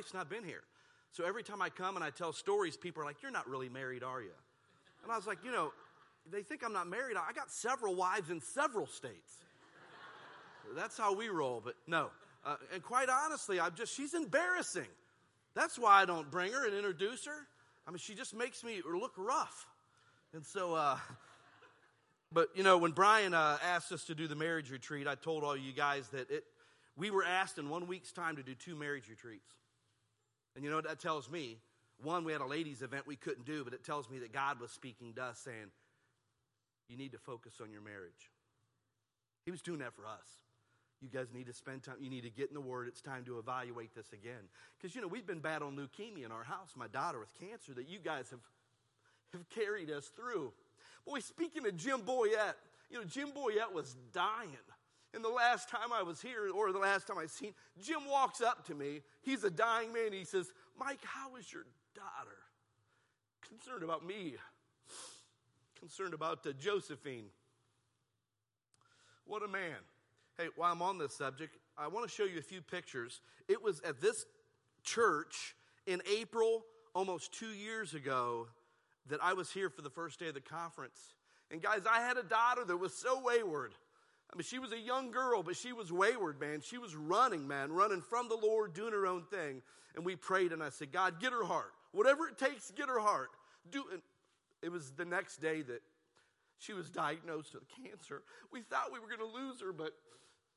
wife's not been here. So every time I come and I tell stories, people are like, You're not really married, are you? And I was like, You know, they think I'm not married. I got several wives in several states. That's how we roll, but no. Uh, and quite honestly, I'm just, she's embarrassing. That's why I don't bring her and introduce her. I mean, she just makes me look rough. And so, uh, but you know, when Brian uh, asked us to do the marriage retreat, I told all you guys that it, we were asked in one week's time to do two marriage retreats. And you know what that tells me? One, we had a ladies' event we couldn't do, but it tells me that God was speaking to us saying, you need to focus on your marriage. He was doing that for us. You guys need to spend time. You need to get in the Word. It's time to evaluate this again. Because, you know, we've been battling leukemia in our house, my daughter with cancer, that you guys have, have carried us through. Boy, speaking of Jim Boyette, you know, Jim Boyette was dying. And the last time I was here, or the last time I seen, Jim walks up to me. He's a dying man. He says, Mike, how is your daughter? Concerned about me. Concerned about uh, Josephine. What a man. Hey, while I'm on this subject, I want to show you a few pictures. It was at this church in April, almost two years ago, that I was here for the first day of the conference. And guys, I had a daughter that was so wayward. I mean, she was a young girl, but she was wayward, man. She was running, man, running from the Lord, doing her own thing. And we prayed, and I said, God, get her heart. Whatever it takes, get her heart. Do and it was the next day that she was diagnosed with cancer. We thought we were going to lose her, but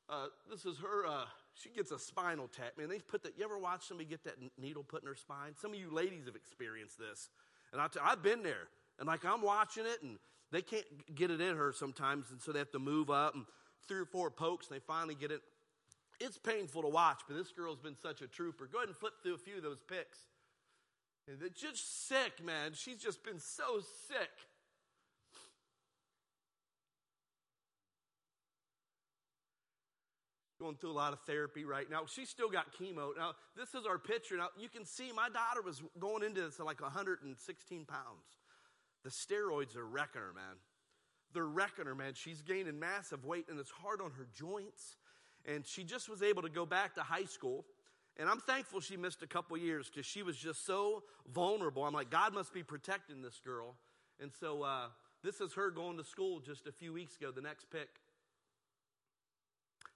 uh, this is her. Uh, she gets a spinal tap. Man, they put that. You ever watch somebody get that needle put in her spine? Some of you ladies have experienced this, and I t- I've been there. And like I'm watching it, and they can't get it in her sometimes, and so they have to move up and three or four pokes, and they finally get it. It's painful to watch, but this girl's been such a trooper. Go ahead and flip through a few of those pics. And they're just sick, man. She's just been so sick. going through a lot of therapy right now. She's still got chemo. Now, this is our picture. Now, you can see my daughter was going into this at like 116 pounds. The steroids are wrecking her, man. They're wrecking her, man. She's gaining massive weight, and it's hard on her joints. And she just was able to go back to high school. And I'm thankful she missed a couple years because she was just so vulnerable. I'm like, God must be protecting this girl. And so uh, this is her going to school just a few weeks ago, the next pic.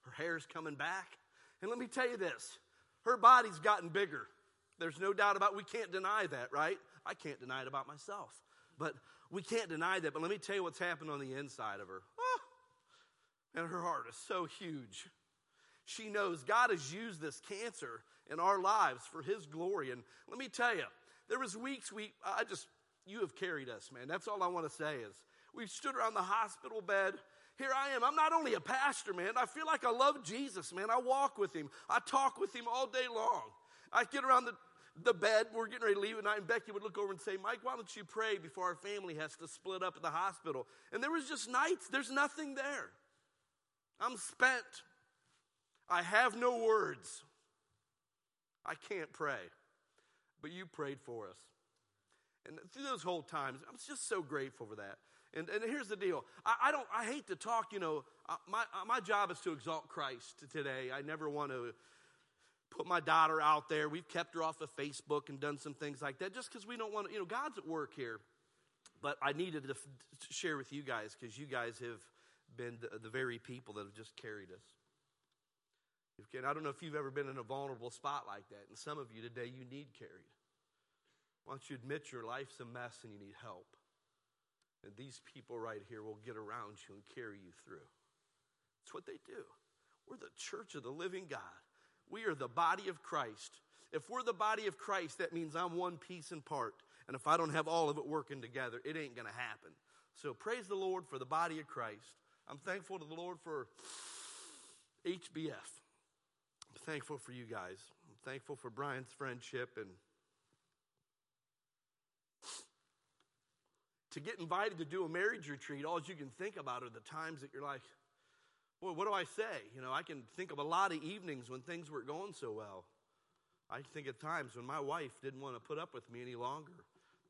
Her hair's coming back. And let me tell you this her body's gotten bigger. There's no doubt about. We can't deny that, right? I can't deny it about myself. But we can't deny that. But let me tell you what's happened on the inside of her. Ah. Oh, and her heart is so huge. She knows God has used this cancer in our lives for His glory. And let me tell you, there was weeks we, I just, you have carried us, man. That's all I want to say is we stood around the hospital bed here I am. I'm not only a pastor, man. I feel like I love Jesus, man. I walk with him. I talk with him all day long. I get around the, the bed. We're getting ready to leave at night, and Becky would look over and say, Mike, why don't you pray before our family has to split up at the hospital? And there was just nights, there's nothing there. I'm spent. I have no words. I can't pray. But you prayed for us. And through those whole times, I'm just so grateful for that. And, and here's the deal. I, I, don't, I hate to talk, you know, my, my job is to exalt Christ today. I never want to put my daughter out there. We've kept her off of Facebook and done some things like that just because we don't want to, you know, God's at work here. But I needed to, f- to share with you guys because you guys have been the, the, very people that have just carried us. I don't know if you've ever been in a vulnerable spot like that. And some of you today, you need carried. Don't you admit your life's a mess and you need help? And these people right here will get around you and carry you through. It's what they do. We're the church of the living God. We are the body of Christ. If we're the body of Christ, that means I'm one piece in part. And if I don't have all of it working together, it ain't going to happen. So praise the Lord for the body of Christ. I'm thankful to the Lord for HBF. I'm thankful for you guys. I'm thankful for Brian's friendship and to get invited to do a marriage retreat, all you can think about are the times that you're like, boy, what do I say? You know, I can think of a lot of evenings when things weren't going so well. I think of times when my wife didn't want to put up with me any longer,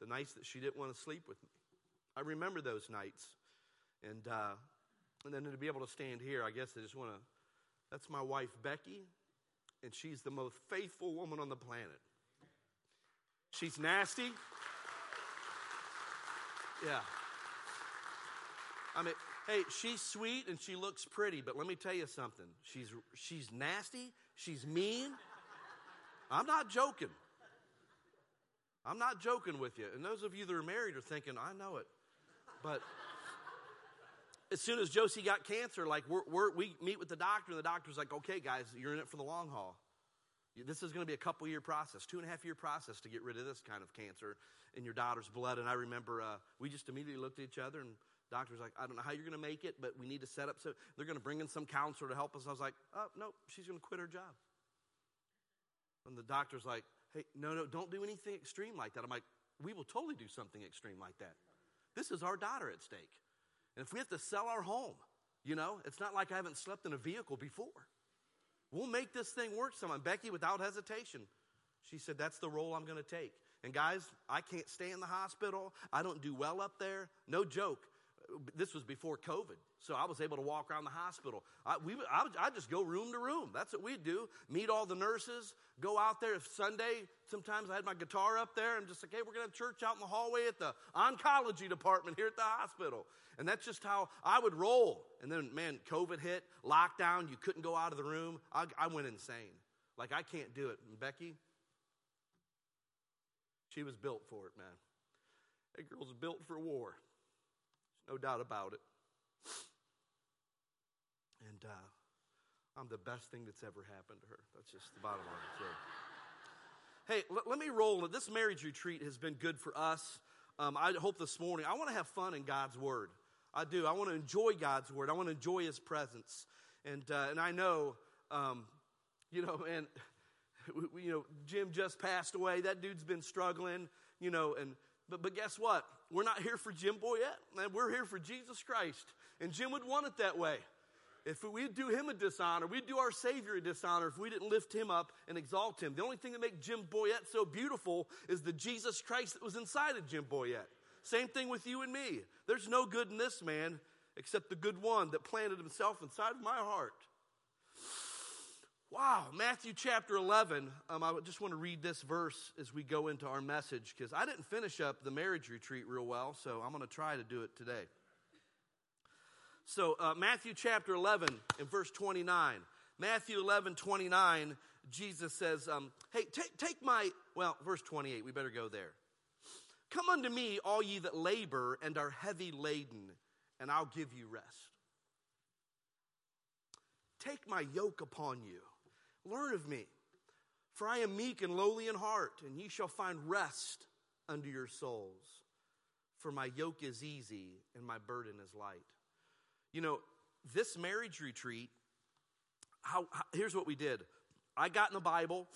the nights that she didn't want to sleep with me. I remember those nights. And, uh, and then to be able to stand here, I guess I just want to, that's my wife, Becky. and she's the most faithful woman on the planet. She's nasty. Yeah. I mean, hey, she's sweet and she looks pretty, but let me tell you something. She's she's nasty, she's mean. I'm not joking. I'm not joking with you. And those of you that are married are thinking, I know it. But as soon as Josie got cancer, like we're, we're, we meet with the doctor, and the doctor's like, okay, guys, you're in it for the long haul. This is going to be a couple year process, two and a half year process to get rid of this kind of cancer in your daughter's blood. And I remember uh, we just immediately looked at each other, and doctor's like, I don't know how you're going to make it, but we need to set up so they're going to bring in some counselor to help us. I was like, oh, no, she's going to quit her job. And the doctor's like, hey, no, no, don't do anything extreme like that. I'm like, we will totally do something extreme like that. This is our daughter at stake. And if we have to sell our home, you know, it's not like I haven't slept in a vehicle before. We'll make this thing work someone. Becky, without hesitation, she said, That's the role I'm going to take. And guys, I can't stay in the hospital. I don't do well up there. No joke this was before COVID, so I was able to walk around the hospital. I, we, I, I just go room to room. That's what we'd do. Meet all the nurses, go out there. If Sunday, sometimes I had my guitar up there and just like, hey, we're going to have church out in the hallway at the oncology department here at the hospital. And that's just how I would roll. And then, man, COVID hit, lockdown, you couldn't go out of the room. I, I went insane. Like, I can't do it. And Becky, she was built for it, man. That girl's built for war no doubt about it. And uh, I'm the best thing that's ever happened to her. That's just the bottom line. So. Hey, l- let me roll. This marriage retreat has been good for us. Um, I hope this morning, I want to have fun in God's Word. I do. I want to enjoy God's Word. I want to enjoy His presence. And, uh, and I know, um, you know, and, you know, Jim just passed away. That dude's been struggling, you know, and, but, but guess what? We're not here for Jim Boyette, man. We're here for Jesus Christ. And Jim would want it that way. If we'd do him a dishonor, we'd do our Savior a dishonor if we didn't lift him up and exalt him. The only thing that makes Jim Boyette so beautiful is the Jesus Christ that was inside of Jim Boyette. Same thing with you and me. There's no good in this man except the good one that planted himself inside of my heart. Wow, Matthew chapter 11. Um, I just want to read this verse as we go into our message because I didn't finish up the marriage retreat real well, so I'm going to try to do it today. So, uh, Matthew chapter 11 and verse 29. Matthew 11, 29, Jesus says, um, Hey, take, take my, well, verse 28, we better go there. Come unto me, all ye that labor and are heavy laden, and I'll give you rest. Take my yoke upon you Learn of me, for I am meek and lowly in heart, and ye shall find rest unto your souls. For my yoke is easy and my burden is light. You know, this marriage retreat, how, how here's what we did. I got in the Bible.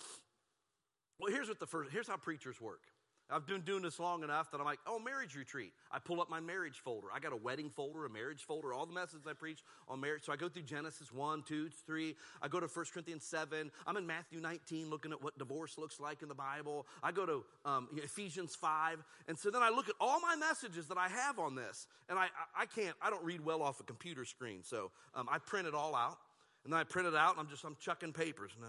Well, here's what the first here's how preachers work. I've been doing this long enough that I'm like, oh, marriage retreat. I pull up my marriage folder. I got a wedding folder, a marriage folder, all the messages I preach on marriage. So I go through Genesis 1, 2, 3. I go to 1 Corinthians 7. I'm in Matthew 19 looking at what divorce looks like in the Bible. I go to um, Ephesians 5. And so then I look at all my messages that I have on this. And I, I can't, I don't read well off a computer screen. So um, I print it all out. And then I print it out and I'm just, I'm chucking papers. No,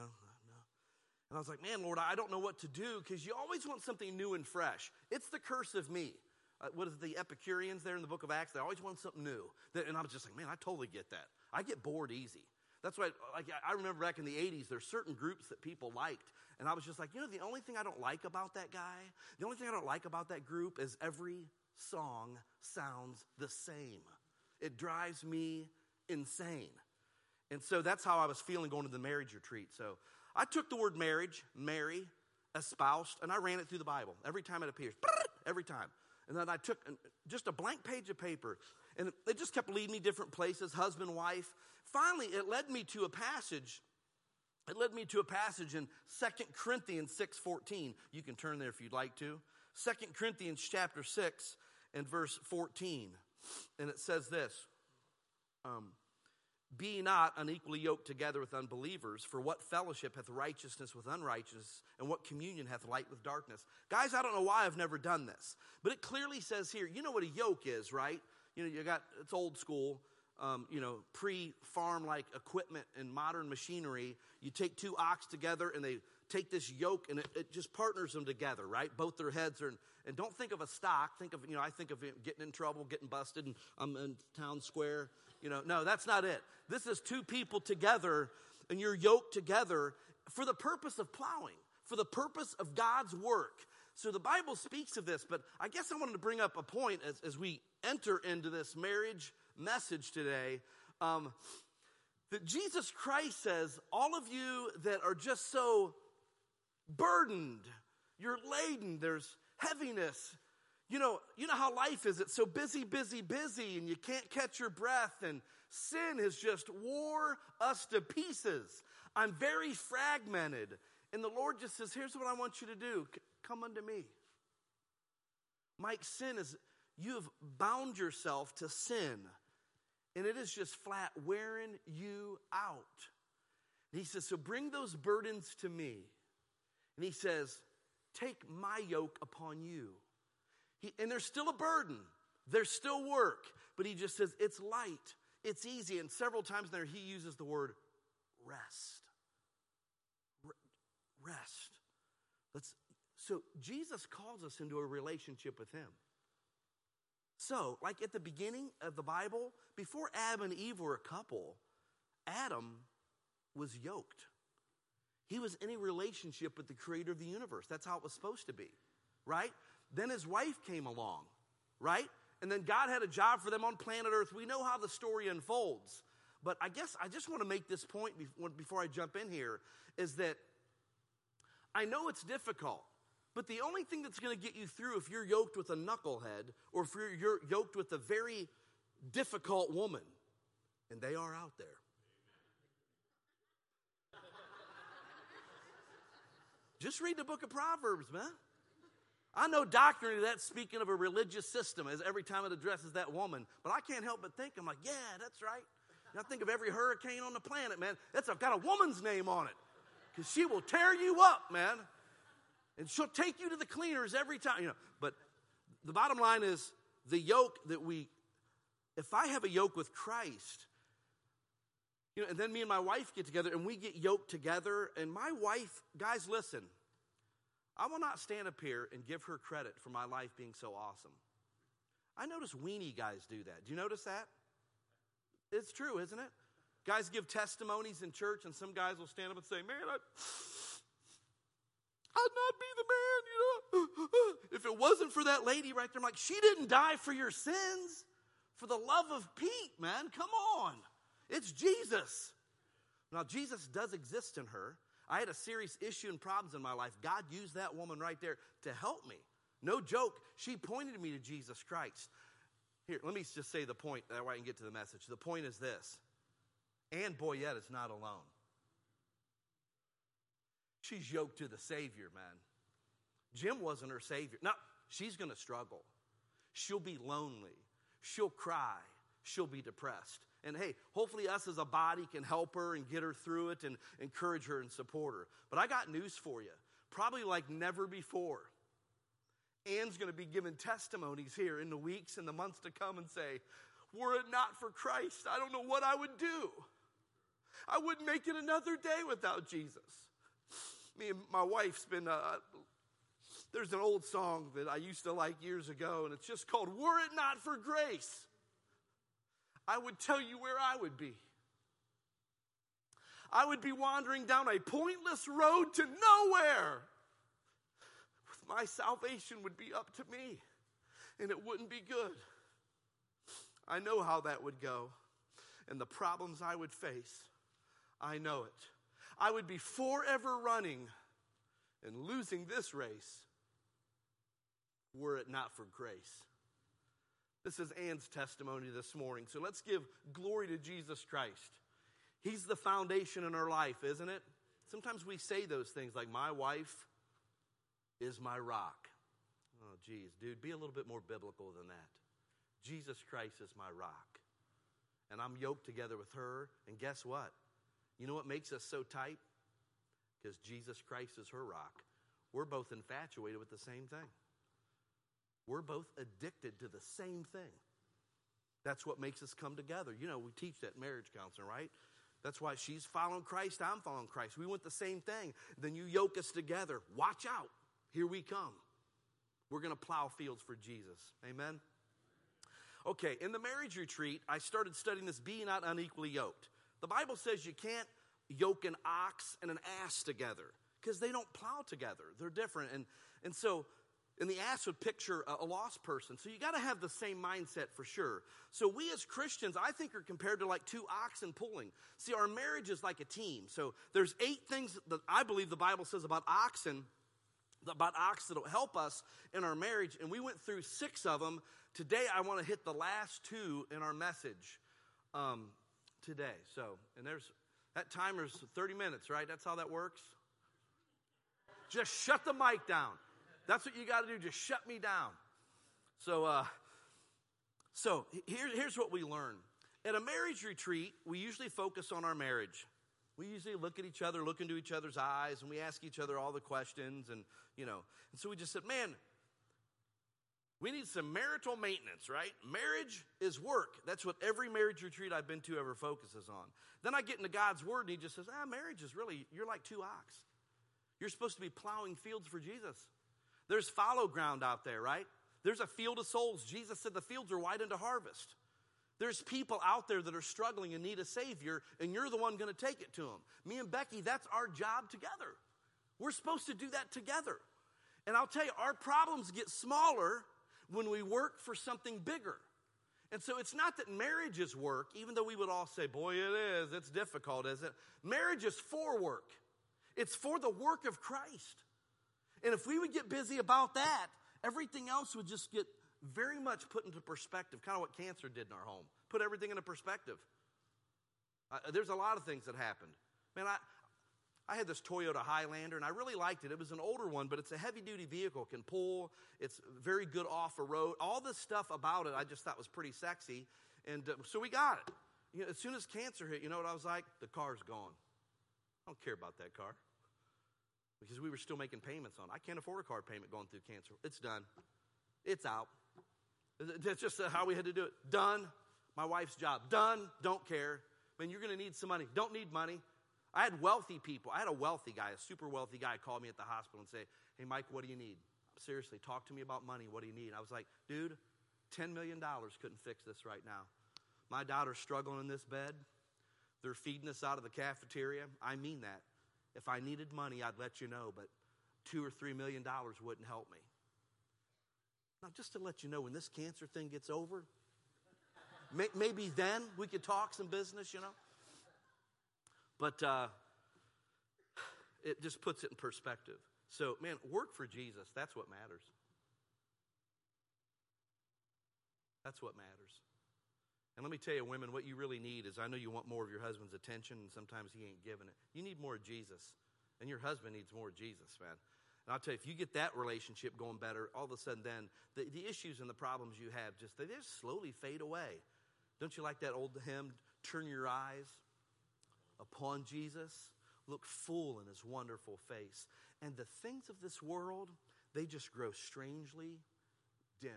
and I was like, man, Lord, I don't know what to do because you always want something new and fresh. It's the curse of me. Uh, what is it, the Epicureans there in the book of Acts? They always want something new. And I was just like, man, I totally get that. I get bored easy. That's why, like, I remember back in the 80s, there's certain groups that people liked. And I was just like, you know, the only thing I don't like about that guy, the only thing I don't like about that group is every song sounds the same. It drives me insane. And so that's how I was feeling going to the marriage retreat. So I took the word marriage, marry, espoused, and I ran it through the Bible every time it appears. Every time. And then I took just a blank page of paper, and it just kept leading me different places husband, wife. Finally, it led me to a passage. It led me to a passage in Second Corinthians 6:14. You can turn there if you'd like to. Second Corinthians chapter 6 and verse 14. And it says this. Um, be not unequally yoked together with unbelievers, for what fellowship hath righteousness with unrighteousness, and what communion hath light with darkness? Guys, I don't know why I've never done this, but it clearly says here, you know what a yoke is, right? You know, you got, it's old school. um, you know, pre-farm like equipment and modern machinery. You take two ox together and they take this yoke and it, it just partners them together, right? Both their heads are, in, and don't think of a stock. Think of, you know, I think of getting in trouble, getting busted, and I'm in town square. You know, no, that's not it. This is two people together and you're yoked together for the purpose of plowing, for the purpose of God's work. So the Bible speaks of this, but I guess I wanted to bring up a point as, as we enter into this marriage message today. Um, that Jesus Christ says, all of you that are just so burdened, you're laden, there's heaviness. You know, you know how life is. It's so busy, busy, busy, and you can't catch your breath, and sin has just wore us to pieces. I'm very fragmented. And the Lord just says, Here's what I want you to do come unto me. Mike, sin is you have bound yourself to sin, and it is just flat wearing you out. And he says, So bring those burdens to me. And he says, Take my yoke upon you. He, and there's still a burden, there's still work, but he just says, It's light, it's easy. And several times there, he uses the word rest. rest. Let's, so Jesus calls us into a relationship with him. So, like at the beginning of the Bible, before Adam and Eve were a couple, Adam was yoked. He was in a relationship with the creator of the universe. That's how it was supposed to be, right? Then his wife came along, right? And then God had a job for them on planet Earth. We know how the story unfolds. But I guess I just want to make this point before I jump in here is that I know it's difficult, but the only thing that's going to get you through if you're yoked with a knucklehead or if you're, yoked with a very difficult woman, and they are out there, Just read the book of Proverbs, man. I know doctrinally that's speaking of a religious system as every time it addresses that woman, but I can't help but think, I'm like, yeah, that's right. I think of every hurricane on the planet, man. That's I've got a woman's name on it. Because she will tear you up, man. And she'll take you to the cleaners every time, you know. But the bottom line is the yoke that we, if I have a yoke with Christ, you know, and then me and my wife get together and we get yoked together. And my wife, guys, listen, I will not stand up here and give her credit for my life being so awesome. I notice weenie guys do that. Do you notice that? It's true, isn't it? Guys give testimonies in church, and some guys will stand up and say, Man, I, I'd not be the man, you know. if it wasn't for that lady right there, I'm like, She didn't die for your sins, for the love of Pete, man. Come on. It's Jesus. Now, Jesus does exist in her. I had a serious issue and problems in my life. God used that woman right there to help me. No joke. She pointed me to Jesus Christ. Here, let me just say the point. That way I can get to the message. The point is this Ann Boyette is not alone. She's yoked to the Savior, man. Jim wasn't her Savior. No, she's going to struggle. She'll be lonely. She'll cry. She'll be depressed. And hey, hopefully, us as a body can help her and get her through it and encourage her and support her. But I got news for you. Probably like never before. Anne's going to be giving testimonies here in the weeks and the months to come and say, Were it not for Christ, I don't know what I would do. I wouldn't make it another day without Jesus. Me and my wife's been, uh, there's an old song that I used to like years ago, and it's just called Were It Not for Grace. I would tell you where I would be. I would be wandering down a pointless road to nowhere. My salvation would be up to me, and it wouldn't be good. I know how that would go, and the problems I would face. I know it. I would be forever running and losing this race were it not for grace. This is Ann's testimony this morning. So let's give glory to Jesus Christ. He's the foundation in our life, isn't it? Sometimes we say those things like, My wife is my rock. Oh, geez, dude, be a little bit more biblical than that. Jesus Christ is my rock. And I'm yoked together with her. And guess what? You know what makes us so tight? Because Jesus Christ is her rock. We're both infatuated with the same thing. We're both addicted to the same thing. That's what makes us come together. You know, we teach that marriage counseling, right? That's why she's following Christ, I'm following Christ. We want the same thing. Then you yoke us together. Watch out. Here we come. We're going to plow fields for Jesus. Amen. Okay, in the marriage retreat, I started studying this be not unequally yoked. The Bible says you can't yoke an ox and an ass together because they don't plow together. They're different. And, and so and the ass would picture a, lost person. So you got to have the same mindset for sure. So we as Christians, I think, are compared to like two oxen pulling. See, our marriage is like a team. So there's eight things that I believe the Bible says about oxen, about oxen that'll help us in our marriage. And we went through six of them. Today, I want to hit the last two in our message um, today. So, and there's that timer's 30 minutes, right? That's how that works. Just shut the mic down. That's what you got to do. Just shut me down. So, uh, so here, here's what we learn. At a marriage retreat, we usually focus on our marriage. We usually look at each other, look into each other's eyes, and we ask each other all the questions. And, you know, and so we just said, man, we need some marital maintenance, right? Marriage is work. That's what every marriage retreat I've been to ever focuses on. Then I get into God's word, and He just says, ah, marriage is really, you're like two ox. You're supposed to be plowing fields for Jesus. There's fallow ground out there, right? There's a field of souls. Jesus said the fields are wide into harvest. There's people out there that are struggling and need a Savior, and you're the one going to take it to them. Me and Becky, that's our job together. We're supposed to do that together. And I'll tell you, our problems get smaller when we work for something bigger. And so it's not that marriage is work, even though we would all say, boy, it is, it's difficult, isn't it? Marriage is for work, it's for the work of Christ. And if we would get busy about that, everything else would just get very much put into perspective, kind of what cancer did in our home. Put everything into perspective. Uh, there's a lot of things that happened. Man, I, I had this Toyota Highlander and I really liked it. It was an older one, but it's a heavy duty vehicle, can pull, it's very good off a road. All this stuff about it I just thought was pretty sexy. And uh, so we got it. You know, as soon as cancer hit, you know what I was like? The car's gone. I don't care about that car because we were still making payments on. It. I can't afford a car payment going through cancer. It's done. It's out. That's just uh, how we had to do it. Done. My wife's job. Done. Don't care. I mean, you're going to need some money. Don't need money. I had wealthy people. I had a wealthy guy, a super wealthy guy, call me at the hospital and say, Hey, Mike, what do you need? Seriously, talk to me about money. What do you need? I was like, Dude, $10 million couldn't fix this right now. My daughter's struggling in this bed. They're feeding us out of the cafeteria. I mean that. If I needed money, I'd let you know, but two or three million dollars wouldn't help me. Now, just to let you know, when this cancer thing gets over, may, maybe then we could talk some business, you know. But uh, it just puts it in perspective. So, man, work for Jesus. That's what matters. That's what matters. And let me tell you, women, what you really need is I know you want more of your husband's attention, and sometimes he ain't giving it. You need more of Jesus, and your husband needs more of Jesus, man. And I'll tell you, if you get that relationship going better, all of a sudden, then the, the issues and the problems you have just they just slowly fade away. Don't you like that old hymn? Turn your eyes upon Jesus, look full in his wonderful face, and the things of this world they just grow strangely dim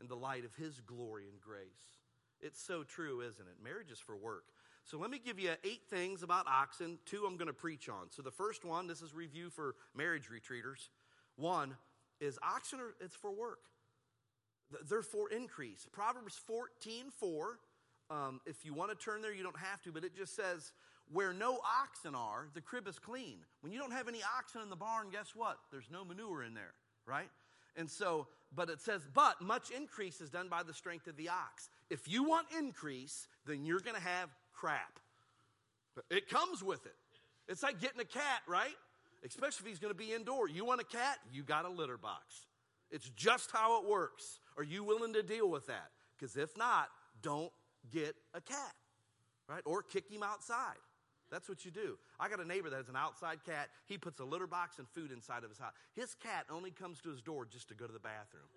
in the light of his glory and grace. It's so true, isn't it? Marriage is for work. So let me give you eight things about oxen. Two I'm going to preach on. So the first one, this is review for marriage retreaters. One is oxen are it's for work. They're for increase. Proverbs 14, 4. Um, if you want to turn there, you don't have to, but it just says, where no oxen are, the crib is clean. When you don't have any oxen in the barn, guess what? There's no manure in there, right? And so, but it says, but much increase is done by the strength of the ox. If you want increase, then you're going to have crap. It comes with it. It's like getting a cat, right? Especially if he's going to be indoor. You want a cat? You got a litter box. It's just how it works. Are you willing to deal with that? Because if not, don't get a cat, right? Or kick him outside. That's what you do. I got a neighbor that has an outside cat. He puts a litter box and food inside of his house. His cat only comes to his door just to go to the bathroom.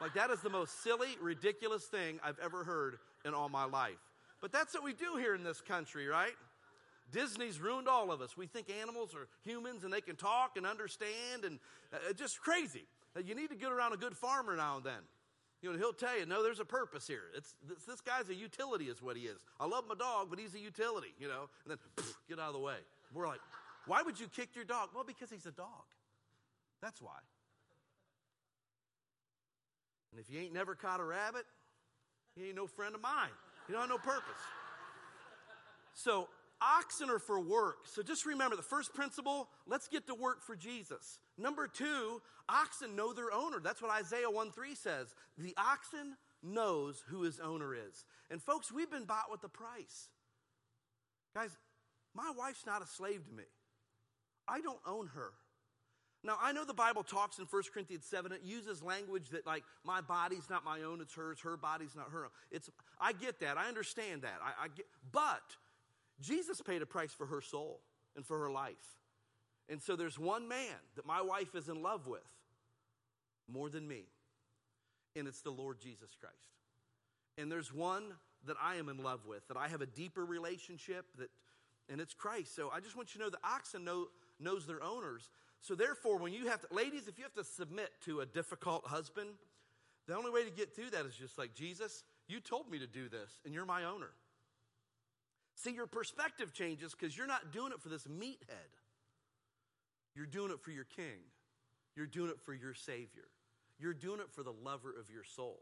Like, that is the most silly, ridiculous thing I've ever heard in all my life. But that's what we do here in this country, right? Disney's ruined all of us. We think animals are humans and they can talk and understand, and uh, just crazy. You need to get around a good farmer now and then. You know, he'll tell you, no, there's a purpose here. It's this, this guy's a utility, is what he is. I love my dog, but he's a utility. You know, and then get out of the way. We're like, why would you kick your dog? Well, because he's a dog. That's why. And if you ain't never caught a rabbit, he ain't no friend of mine. You don't have no purpose. So oxen are for work. So just remember the first principle, let's get to work for Jesus. Number two, oxen know their owner. That's what Isaiah 1 3 says. The oxen knows who his owner is. And folks, we've been bought with a price. Guys, my wife's not a slave to me. I don't own her. Now, I know the Bible talks in 1 Corinthians 7, it uses language that, like, my body's not my own, it's hers, her body's not her own. It's, I get that, I understand that. I, I get, but Jesus paid a price for her soul and for her life. And so there's one man that my wife is in love with more than me, and it's the Lord Jesus Christ. And there's one that I am in love with, that I have a deeper relationship, that, and it's Christ. So I just want you to know the oxen know, knows their owners. So therefore, when you have to, ladies, if you have to submit to a difficult husband, the only way to get through that is just like, Jesus, you told me to do this, and you're my owner. See, your perspective changes because you're not doing it for this meathead. You're doing it for your king. You're doing it for your savior. You're doing it for the lover of your soul.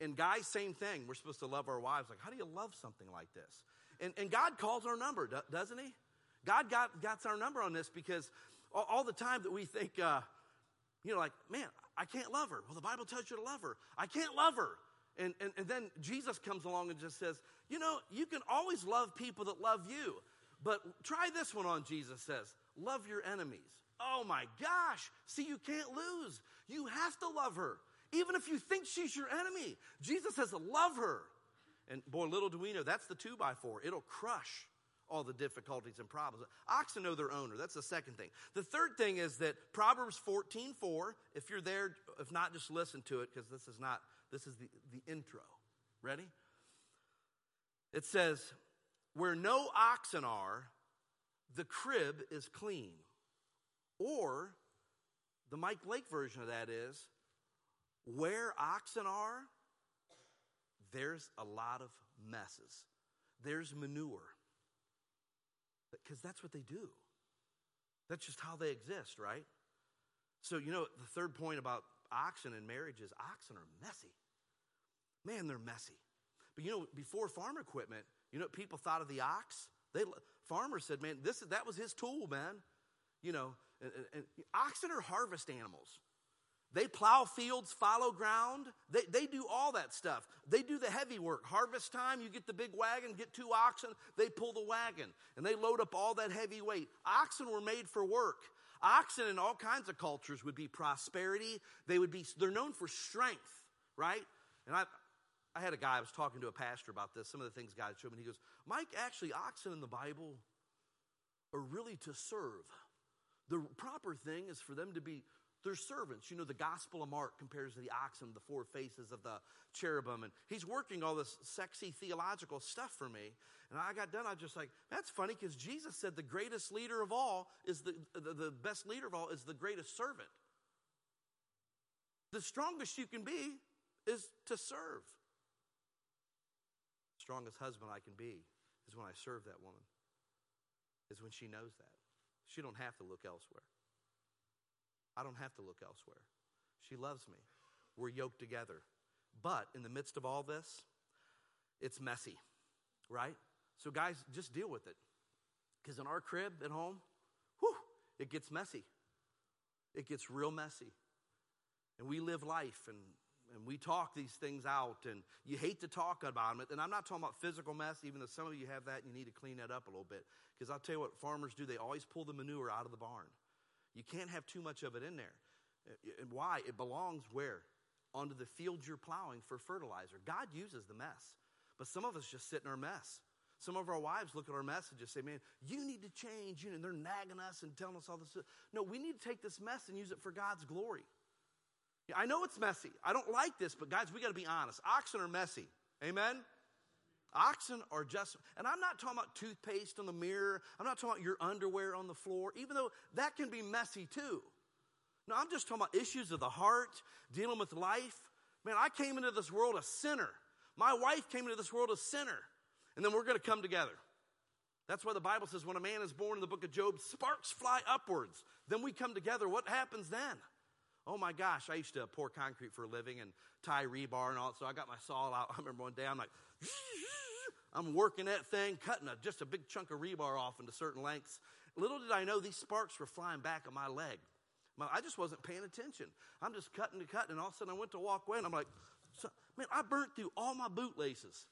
And guys, same thing. We're supposed to love our wives. Like, how do you love something like this? And, and God calls our number, doesn't He? God got, got our number on this because all, all the time that we think, uh, you know, like, man, I can't love her. Well, the Bible tells you to love her. I can't love her. And, and, and then Jesus comes along and just says, you know, you can always love people that love you. But try this one on, Jesus says love your enemies. Oh my gosh. See, you can't lose. You have to love her. Even if you think she's your enemy, Jesus says, love her. And boy, little do we know, that's the two by four. It'll crush all the difficulties and problems. Oxen know their owner. That's the second thing. The third thing is that Proverbs 14 4, if you're there, if not, just listen to it because this is not, this is the, the intro. Ready? It says, Where no oxen are, the crib is clean. Or, the Mike Blake version of that is, Where oxen are, there's a lot of messes. There's manure. Because that's what they do. That's just how they exist, right? So, you know, the third point about oxen and marriage is oxen are messy. Man, they're messy. But you know, before farm equipment, you know people thought of the ox? They farmers said, "Man, this is that was his tool, man." You know, and, and oxen are harvest animals. They plow fields, follow ground. They, they do all that stuff. They do the heavy work. Harvest time, you get the big wagon, get two oxen, they pull the wagon, and they load up all that heavy weight. Oxen were made for work. Oxen in all kinds of cultures would be prosperity. They would be, they're known for strength, right? And I, I had a guy, I was talking to a pastor about this, some of the things God showed me. He goes, Mike, actually, oxen in the Bible are really to serve. The proper thing is for them to be their servants. You know, the Gospel of Mark compares to the oxen, the four faces of the cherubim, and he's working all this sexy theological stuff for me. And I got done, I was just like, that's funny because Jesus said the greatest leader of all is the, the, the best leader of all is the greatest servant. The strongest you can be is to serve strongest husband I can be is when I serve that woman, is when she knows that. She don't have to look elsewhere. I don't have to look elsewhere. She loves me. We're yoked together. But in the midst of all this, it's messy, right? So, guys, just deal with it. Because in our crib at home, whew, it gets messy. It gets real messy. And we live life and and we talk these things out, and you hate to talk about them. And I'm not talking about physical mess, even though some of you have that and you need to clean that up a little bit. Because I'll tell you what farmers do, they always pull the manure out of the barn. You can't have too much of it in there. Uh, and why? It belongs where? Onto the fields you're plowing for fertilizer. God uses the mess. But some of us just sit in our mess. Some of our wives look at our mess and just say, Man, you need to change. You know, they're nagging us and telling us all this. No, we need to take this mess and use it for God's glory. I know it's messy. I don't like this, but guys, we got to be honest. Oxen are messy. Amen? Oxen are just, and I'm not talking about toothpaste on the mirror. I'm not talking about your underwear on the floor, even though that can be messy too. No, I'm just talking about issues of the heart, dealing with life. Man, I came into this world a sinner. My wife came into this world a sinner. And then we're going to come together. That's why the Bible says when a man is born in the book of Job, sparks fly upwards. Then we come together. What happens then? Oh my gosh, I used to pour concrete for a living and tie rebar and all. So I got my saw out. I remember one day I'm like, I'm working that thing, cutting a, just a big chunk of rebar off into certain lengths. Little did I know these sparks were flying back on my leg. I just wasn't paying attention. I'm just cutting and cutting, and all of a sudden I went to walk away, and I'm like, man, I burnt through all my boot laces.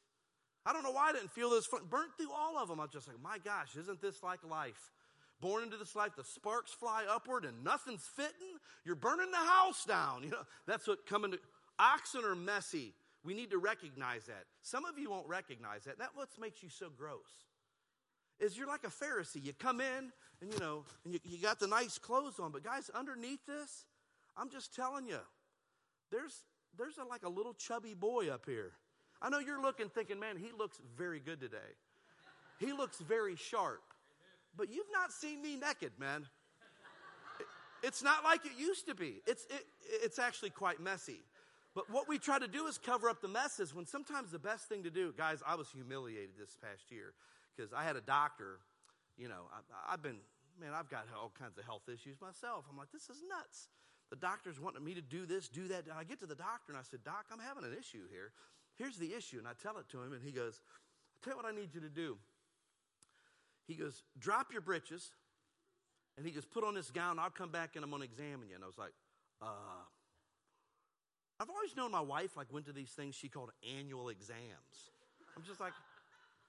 I don't know why I didn't feel this. Burnt through all of them. I'm just like, my gosh, isn't this like life? Born into this life, the sparks fly upward and nothing's fitting. You're burning the house down. You know, that's what coming to. Oxen are messy. We need to recognize that. Some of you won't recognize that. That's what makes you so gross. Is you're like a Pharisee. You come in and you know, and you, you got the nice clothes on, but guys, underneath this, I'm just telling you, there's there's a, like a little chubby boy up here. I know you're looking, thinking, man, he looks very good today. He looks very sharp. But you've not seen me naked, man. It's not like it used to be. It's, it, it's actually quite messy. But what we try to do is cover up the messes when sometimes the best thing to do, guys, I was humiliated this past year because I had a doctor, you know, I, I've been, man, I've got all kinds of health issues myself. I'm like, this is nuts. The doctor's wanting me to do this, do that. And I get to the doctor and I said, Doc, I'm having an issue here. Here's the issue. And I tell it to him, and he goes, I'll tell you what I need you to do. He goes, Drop your britches. And he goes, Put on this gown. I'll come back and I'm going to examine you. And I was like, uh, I've always known my wife like went to these things she called annual exams. I'm just like,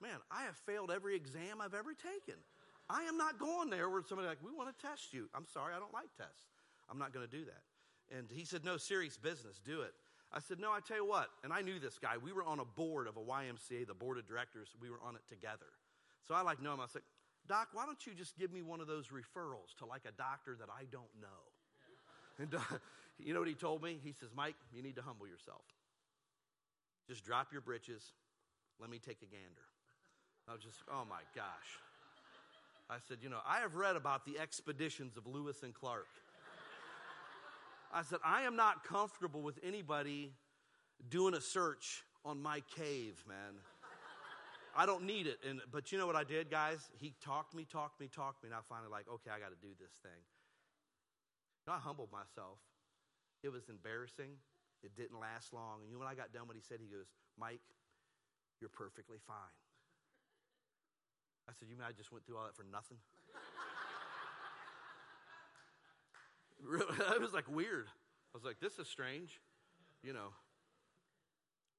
man, I have failed every exam I've ever taken. I am not going there where somebody like, we want to test you. I'm sorry, I don't like tests. I'm not going to do that. And he said, no, serious business, do it. I said, No, I tell you what. And I knew this guy. We were on a board of a YMCA, the board of directors. We were on it together. So I like know him. I said, Doc, why don't you just give me one of those referrals to like a doctor that I don't know? And uh, you know what he told me? He says, Mike, you need to humble yourself. Just drop your britches. Let me take a gander. I was just, oh my gosh. I said, you know, I have read about the expeditions of Lewis and Clark. I said, I am not comfortable with anybody doing a search on my cave, man. I don't need it. And, but you know what I did, guys? He talked me, talked me, talked me, and I finally like, okay, I got to do this thing. I humbled myself. It was embarrassing. It didn't last long. And you know, when I got done, what he said, he goes, Mike, you're perfectly fine. I said, You mean I just went through all that for nothing? it was like weird. I was like, this is strange, you know.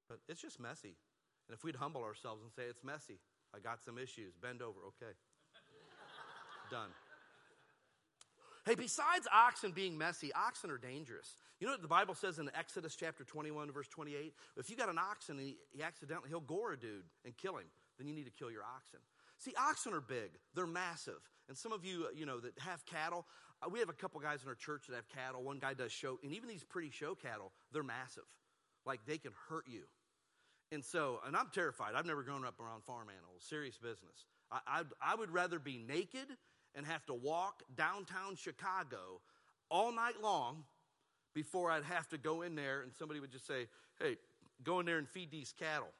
But it's just messy. And if we'd humble ourselves and say, it's messy, I got some issues, bend over, okay. Done. Hey, besides oxen being messy, oxen are dangerous. You know what the Bible says in Exodus chapter 21, verse 28? If you got an oxen and he, he accidentally, he'll gore a dude and kill him, then you need to kill your oxen. See, oxen are big, they're massive. And some of you, you know, that have cattle, uh, we have a couple guys in our church that have cattle. One guy does show, and even these pretty show cattle, they're massive. Like they can hurt you. And so, and I'm terrified. I've never grown up around farm animals, serious business. I, I, I would rather be naked and have to walk downtown Chicago all night long before I'd have to go in there and somebody would just say, hey, go in there and feed these cattle.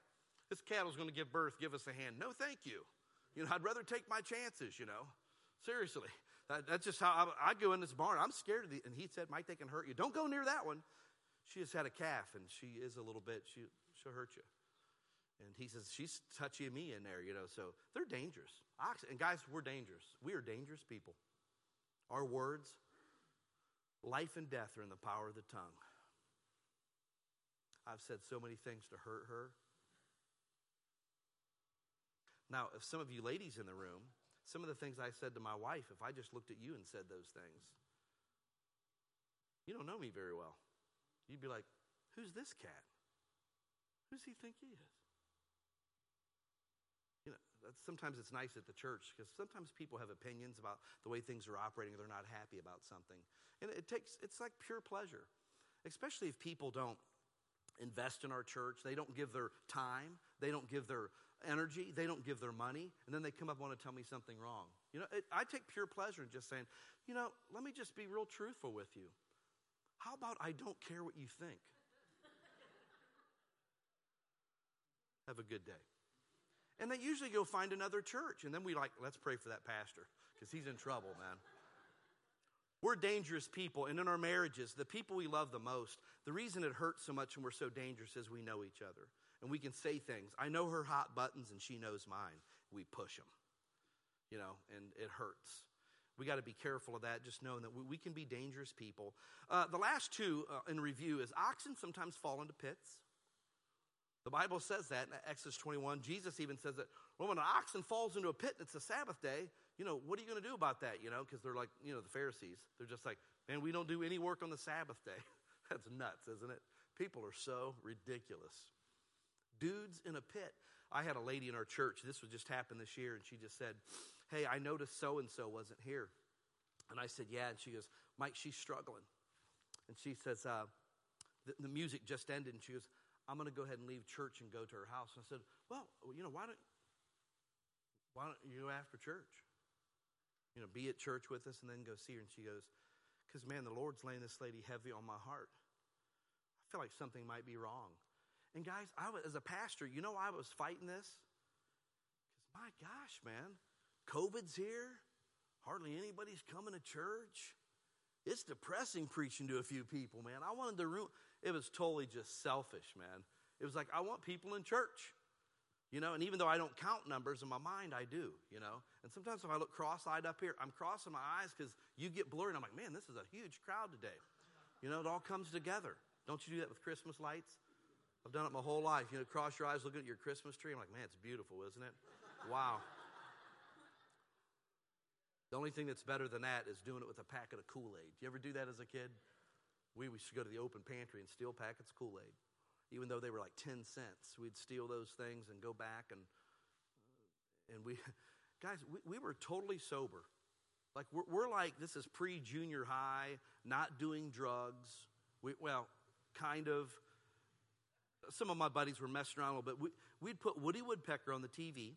This cattle's going to give birth, give us a hand. No, thank you. You know, I'd rather take my chances, you know. Seriously. That, that's just how I, I, go in this barn. I'm scared of the, and he said, Mike, they can hurt you. Don't go near that one. She has had a calf, and she is a little bit, she, she'll hurt you. And he says, she's touching me in there, you know, so they're dangerous. And guys, we're dangerous. We are dangerous people. Our words, life and death are in the power of the tongue. I've said so many things to hurt her. Now, if some of you ladies in the room some of the things I said to my wife, if I just looked at you and said those things, you don't know me very well. You'd be like, who's this cat? Who does he think he is? Sometimes it's nice at the church because sometimes people have opinions about the way things are operating. They're not happy about something. And it takes, it's like pure pleasure, especially if people don't invest in our church. They don't give their time. They don't give their energy, they don't give their money, and then they come up and want to tell me something wrong. You know, it, I take pure pleasure in just saying, you know, let me just be real truthful with you. How about I don't care what you think? Have a good day. And they usually go find another church. And then we like, let's pray for that pastor because he's in trouble, man. We're dangerous people. And in our marriages, the people we love the most, the reason it hurts so much and we're so dangerous is we know each other. And we can say things. I know her hot buttons and she knows mine. We push them, you know, and it hurts. We got to be careful of that, just knowing that we, we can be dangerous people. Uh, the last two uh, in review is oxen sometimes fall into pits. The Bible says that in Exodus 21. Jesus even says that well, when an oxen falls into a pit and it's a Sabbath day, you know, what are you going to do about that? You know, because they're like, you know, the Pharisees. They're just like, man, we don't do any work on the Sabbath day. That's nuts, isn't it? People are so ridiculous. Dudes in a pit. I had a lady in our church, this would just happen this year, and she just said, Hey, I noticed so and so wasn't here. And I said, Yeah. And she goes, Mike, she's struggling. And she says, uh, the, the music just ended, and she goes, I'm going to go ahead and leave church and go to her house. And I said, Well, you know, why don't, why don't you go after church? You know, be at church with us and then go see her. And she goes, Because, man, the Lord's laying this lady heavy on my heart. I feel like something might be wrong. And, guys, I was, as a pastor, you know I was fighting this? Because, my gosh, man, COVID's here. Hardly anybody's coming to church. It's depressing preaching to a few people, man. I wanted to ruin. It was totally just selfish, man. It was like, I want people in church. You know, and even though I don't count numbers in my mind, I do, you know. And sometimes if I look cross eyed up here, I'm crossing my eyes because you get blurry, and I'm like, man, this is a huge crowd today. You know, it all comes together. Don't you do that with Christmas lights? I've done it my whole life. You know, cross your eyes, looking at your Christmas tree. I'm like, man, it's beautiful, isn't it? Wow. The only thing that's better than that is doing it with a packet of Kool Aid. You ever do that as a kid? We used to go to the open pantry and steal packets of Kool Aid, even though they were like 10 cents. We'd steal those things and go back and, and we, guys, we, we were totally sober. Like, we're, we're like, this is pre junior high, not doing drugs. We, well, kind of. Some of my buddies were messing around a little bit. We, we'd put Woody Woodpecker on the TV,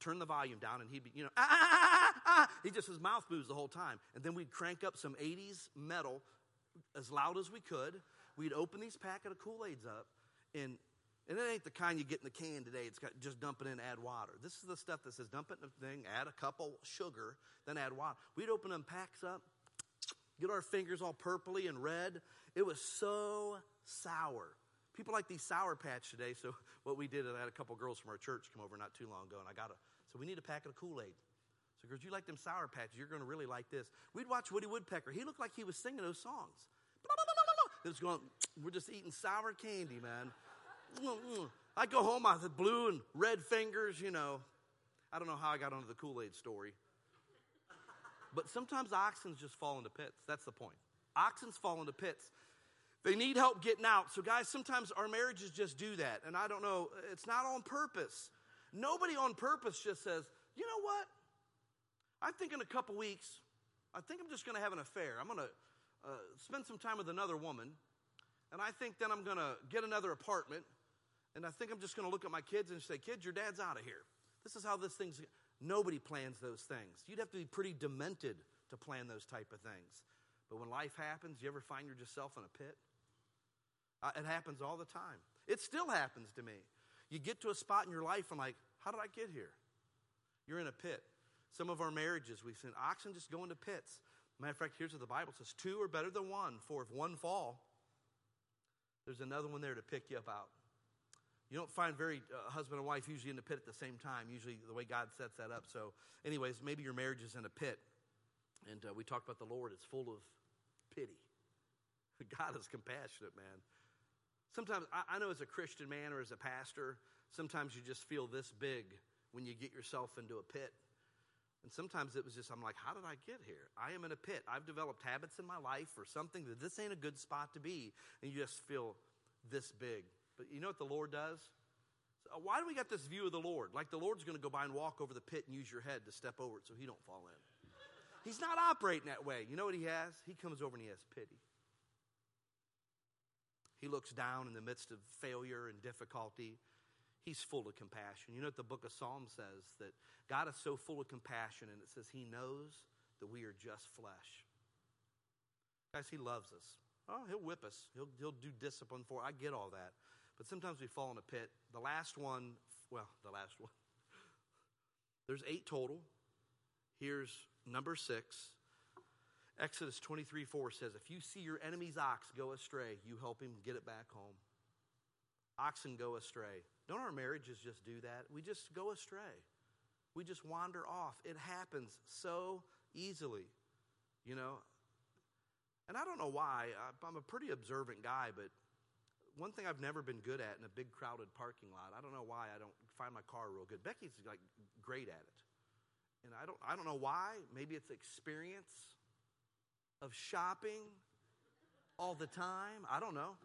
turn the volume down, and he'd be, you know, ah, ah, ah, ah, ah. He just, his mouth moves the whole time. And then we'd crank up some 80s metal as loud as we could. We'd open these packet of Kool Aids up, and and it ain't the kind you get in the can today. It's got just dump it in, add water. This is the stuff that says dump it in the thing, add a couple sugar, then add water. We'd open them packs up, get our fingers all purpley and red. It was so sour. People like these Sour Patch today. So what we did, is I had a couple girls from our church come over not too long ago, and I got a. So we need a packet of Kool Aid. So, girls, you like them Sour Patches, you're going to really like this. We'd watch Woody Woodpecker. He looked like he was singing those songs. It was going, we're just eating sour candy, man. I go home, I had blue and red fingers, you know. I don't know how I got onto the Kool Aid story. But sometimes oxen just fall into pits. That's the point. Oxens fall into pits. They need help getting out. So, guys, sometimes our marriages just do that. And I don't know, it's not on purpose. Nobody on purpose just says, you know what? I think in a couple weeks, I think I'm just going to have an affair. I'm going to uh, spend some time with another woman. And I think then I'm going to get another apartment. And I think I'm just going to look at my kids and say, kids, your dad's out of here. This is how this thing's. Nobody plans those things. You'd have to be pretty demented to plan those type of things. But when life happens, you ever find yourself in a pit? Uh, it happens all the time. It still happens to me. You get to a spot in your life and like, how did I get here? You're in a pit. Some of our marriages, we've seen oxen just go into pits. Matter of fact, here's what the Bible says two are better than one, for if one fall, there's another one there to pick you up out. You don't find very uh, husband and wife usually in the pit at the same time, usually the way God sets that up. So, anyways, maybe your marriage is in a pit. And uh, we talked about the Lord, it's full of pity. God is compassionate, man. Sometimes, I, I know as a Christian man or as a pastor, sometimes you just feel this big when you get yourself into a pit. And sometimes it was just, I'm like, how did I get here? I am in a pit. I've developed habits in my life or something that this ain't a good spot to be. And you just feel this big. But you know what the Lord does? So uh, why do we got this view of the Lord? Like the Lord's going to go by and walk over the pit and use your head to step over it so he don't fall in. He's not operating that way. You know what he has? He comes over and he has pity. He looks down in the midst of failure and difficulty He's full of compassion. You know what the book of Psalms says? That God is so full of compassion, and it says He knows that we are just flesh. Guys, He loves us. Oh, He'll whip us, He'll, he'll do discipline for I get all that. But sometimes we fall in a pit. The last one well, the last one. There's eight total. Here's number six. Exodus 23 4 says, If you see your enemy's ox go astray, you help him get it back home. Oxen go astray. Don't our marriages just do that? We just go astray. We just wander off. It happens so easily, you know. And I don't know why. I'm a pretty observant guy, but one thing I've never been good at in a big crowded parking lot, I don't know why I don't find my car real good. Becky's like great at it. And I don't I don't know why. Maybe it's experience of shopping all the time. I don't know.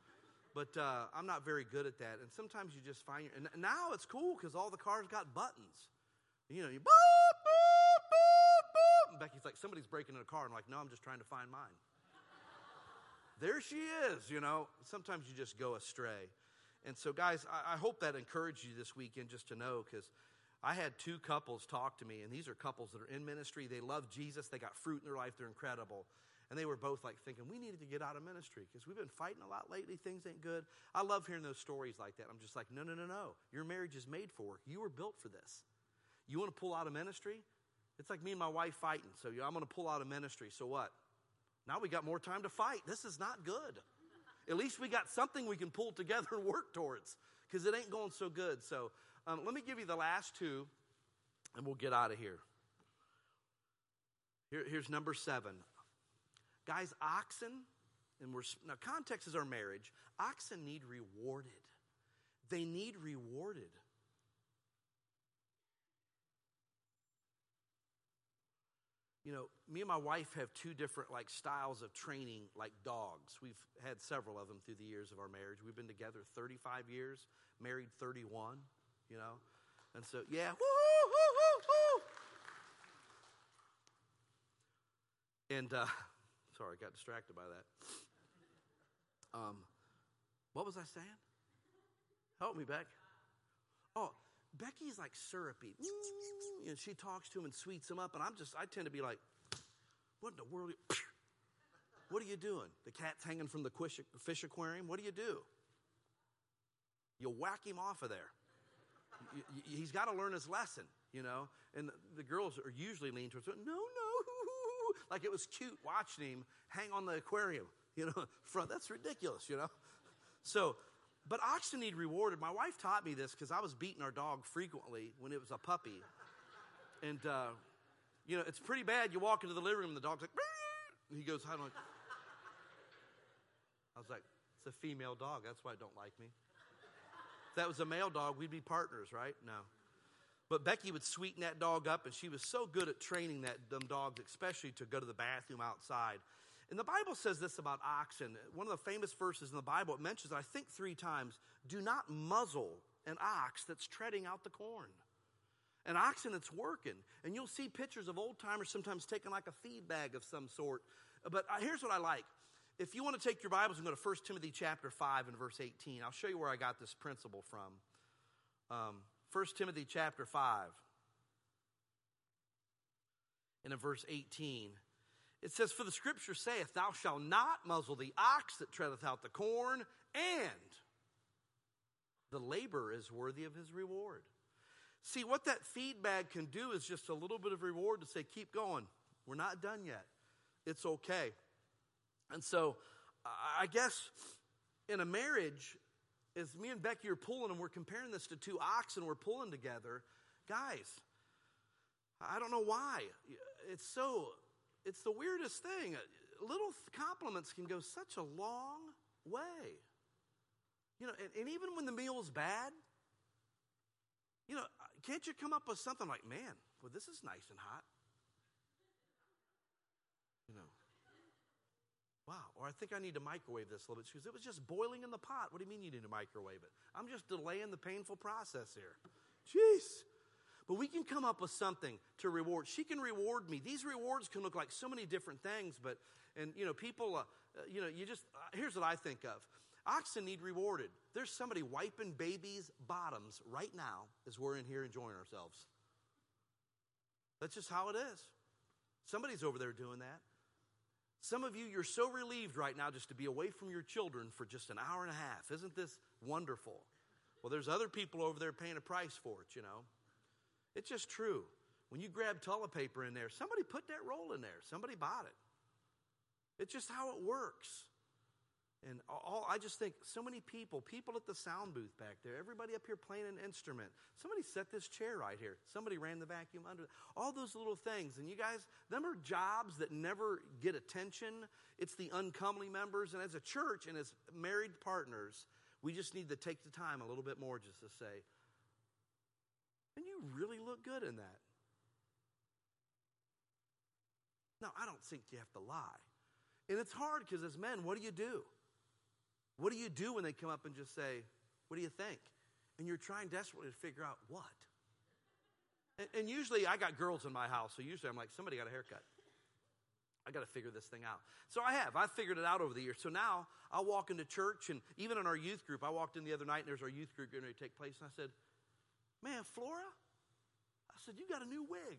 But uh, I'm not very good at that. And sometimes you just find, your, and now it's cool because all the cars got buttons. You know, you boop, boop, boop, boop. Becky's like, somebody's breaking in a car. I'm like, no, I'm just trying to find mine. there she is, you know. Sometimes you just go astray. And so, guys, I, I hope that encouraged you this weekend just to know because I had two couples talk to me, and these are couples that are in ministry. They love Jesus, they got fruit in their life, they're incredible. And they were both like thinking, we needed to get out of ministry because we've been fighting a lot lately. Things ain't good. I love hearing those stories like that. I'm just like, no, no, no, no. Your marriage is made for. You were built for this. You want to pull out of ministry? It's like me and my wife fighting. So I'm going to pull out of ministry. So what? Now we got more time to fight. This is not good. At least we got something we can pull together and work towards because it ain't going so good. So um, let me give you the last two and we'll get out of here. here. Here's number seven Guys, oxen, and we're now context is our marriage. Oxen need rewarded. They need rewarded. You know, me and my wife have two different like styles of training like dogs. We've had several of them through the years of our marriage. We've been together 35 years, married 31, you know. And so, yeah, woo, woo, woo, woo. And uh Sorry, I got distracted by that. Um, what was I saying? Help me, Beck. Oh, Becky's like syrupy. And she talks to him and sweets him up, and I'm just, I tend to be like, what in the world? What are you doing? The cat's hanging from the fish aquarium. What do you do? You whack him off of there. He's got to learn his lesson, you know. And the girls are usually leaning towards, no, no, like it was cute watching him hang on the aquarium, you know, front. That's ridiculous, you know. So, but oxen need rewarded. My wife taught me this because I was beating our dog frequently when it was a puppy. And, uh, you know, it's pretty bad. You walk into the living room and the dog's like, and he goes, I don't I was like, it's a female dog. That's why it don't like me. If that was a male dog, we'd be partners, right? No. But Becky would sweeten that dog up, and she was so good at training that them dogs, especially to go to the bathroom outside. And the Bible says this about oxen. One of the famous verses in the Bible, it mentions, I think three times, do not muzzle an ox that's treading out the corn. An oxen that's working. And you'll see pictures of old timers sometimes taking like a feed bag of some sort. But uh, here's what I like. If you want to take your Bibles and go to 1 Timothy chapter 5 and verse 18, I'll show you where I got this principle from. Um, 1 Timothy chapter 5 and in verse 18. It says, For the scripture saith, Thou shalt not muzzle the ox that treadeth out the corn, and the labor is worthy of his reward. See, what that feedback can do is just a little bit of reward to say, Keep going. We're not done yet. It's okay. And so, I guess in a marriage, as me and Becky are pulling and we're comparing this to two oxen we're pulling together, guys, I don't know why. It's so, it's the weirdest thing. Little compliments can go such a long way. You know, and, and even when the meal's bad, you know, can't you come up with something like, man, well, this is nice and hot? You know, Wow. Or I think I need to microwave this a little bit. She goes, It was just boiling in the pot. What do you mean you need to microwave it? I'm just delaying the painful process here. Jeez. But we can come up with something to reward. She can reward me. These rewards can look like so many different things, but, and, you know, people, uh, uh you know, you just, uh, here's what I think of. Oxen need rewarded. There's somebody wiping babies' bottoms right now as we're in here enjoying ourselves. That's just how it is. Somebody's over there doing that. Some of you, you're so relieved right now just to be away from your children for just an hour and a half. Isn't this wonderful? Well, there's other people over there paying a price for it, you know. It's just true. When you grab toilet paper in there, somebody put that roll in there. Somebody bought it. It's just how it works. And all, I just think so many people, people at the sound booth back there, everybody up here playing an instrument. Somebody set this chair right here. Somebody ran the vacuum under. All those little things. And you guys, them are jobs that never get attention. It's the uncomely members. And as a church and as married partners, we just need to take the time a little bit more just to say, and you really look good in that. Now, I don't think you have to lie. And it's hard because as men, what do you do? What do you do when they come up and just say, What do you think? And you're trying desperately to figure out what? And, and usually I got girls in my house, so usually I'm like, Somebody got a haircut. I got to figure this thing out. So I have. I've figured it out over the years. So now I'll walk into church, and even in our youth group, I walked in the other night, and there's our youth group going to take place, and I said, Man, Flora, I said, You got a new wig.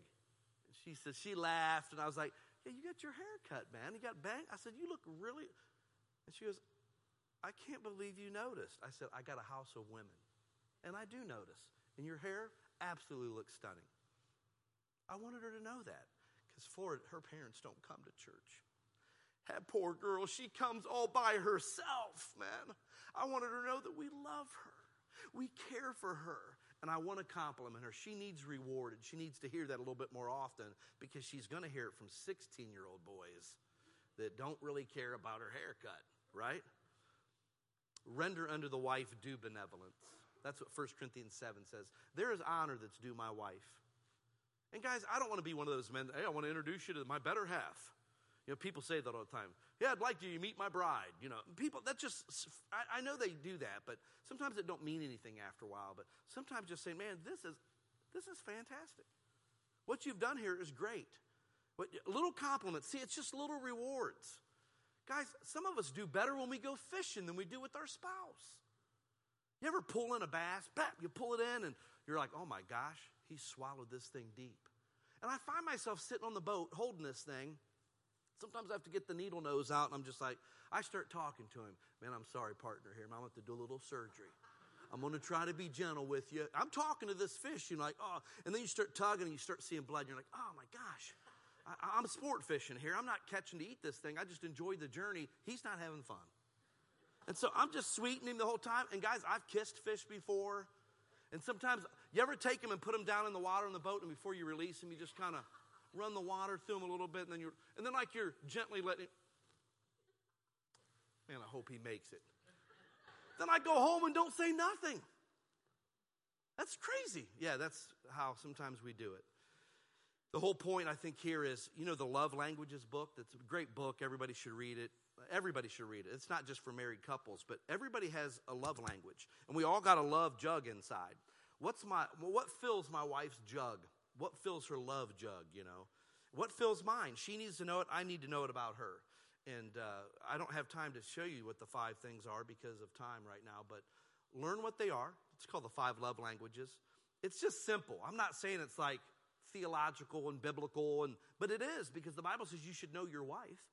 And she said, She laughed, and I was like, Yeah, you got your hair cut, man. You got bang. I said, You look really. And she goes, I can't believe you noticed. I said, I got a house of women. And I do notice. And your hair absolutely looks stunning. I wanted her to know that because Flora, her parents don't come to church. That poor girl, she comes all by herself, man. I wanted her to know that we love her, we care for her, and I want to compliment her. She needs rewarded. She needs to hear that a little bit more often because she's going to hear it from 16 year old boys that don't really care about her haircut, right? Render unto the wife due benevolence. That's what 1 Corinthians 7 says. There is honor that's due my wife. And guys, I don't want to be one of those men, hey, I want to introduce you to my better half. You know, people say that all the time. Yeah, I'd like you to meet my bride. You know, people, that just, I, I know they do that, but sometimes it don't mean anything after a while. But sometimes just saying, man, this is, this is fantastic. What you've done here is great. But little compliments. See, it's just little rewards. Guys, some of us do better when we go fishing than we do with our spouse. You ever pull in a bass? You pull it in, and you're like, oh my gosh, he swallowed this thing deep. And I find myself sitting on the boat holding this thing. Sometimes I have to get the needle nose out, and I'm just like, I start talking to him. Man, I'm sorry, partner, here. I'm going to have to do a little surgery. I'm going to try to be gentle with you. I'm talking to this fish, know, like, oh, and then you start tugging and you start seeing blood, and you're like, oh my gosh. I, am sport fishing here. I'm not catching to eat this thing. I just enjoy the journey. He's not having fun. And so I'm just sweetening him the whole time. And guys, I've kissed fish before. And sometimes, you ever take them and put them down in the water in the boat, and before you release them, you just kind of run the water through them a little bit, and then you're, and then like you're gently letting. Man, I hope he makes it. Then I go home and don't say nothing. That's crazy. Yeah, that's how sometimes we do it. The whole point, I think, here is you know, the Love Languages book? That's a great book. Everybody should read it. Everybody should read it. It's not just for married couples, but everybody has a love language. And we all got a love jug inside. What's my, what fills my wife's jug? What fills her love jug, you know? What fills mine? She needs to know it. I need to know it about her. And uh, I don't have time to show you what the five things are because of time right now, but learn what they are. It's called the five love languages. It's just simple. I'm not saying it's like, theological and biblical, and, but it is because the Bible says you should know your wife.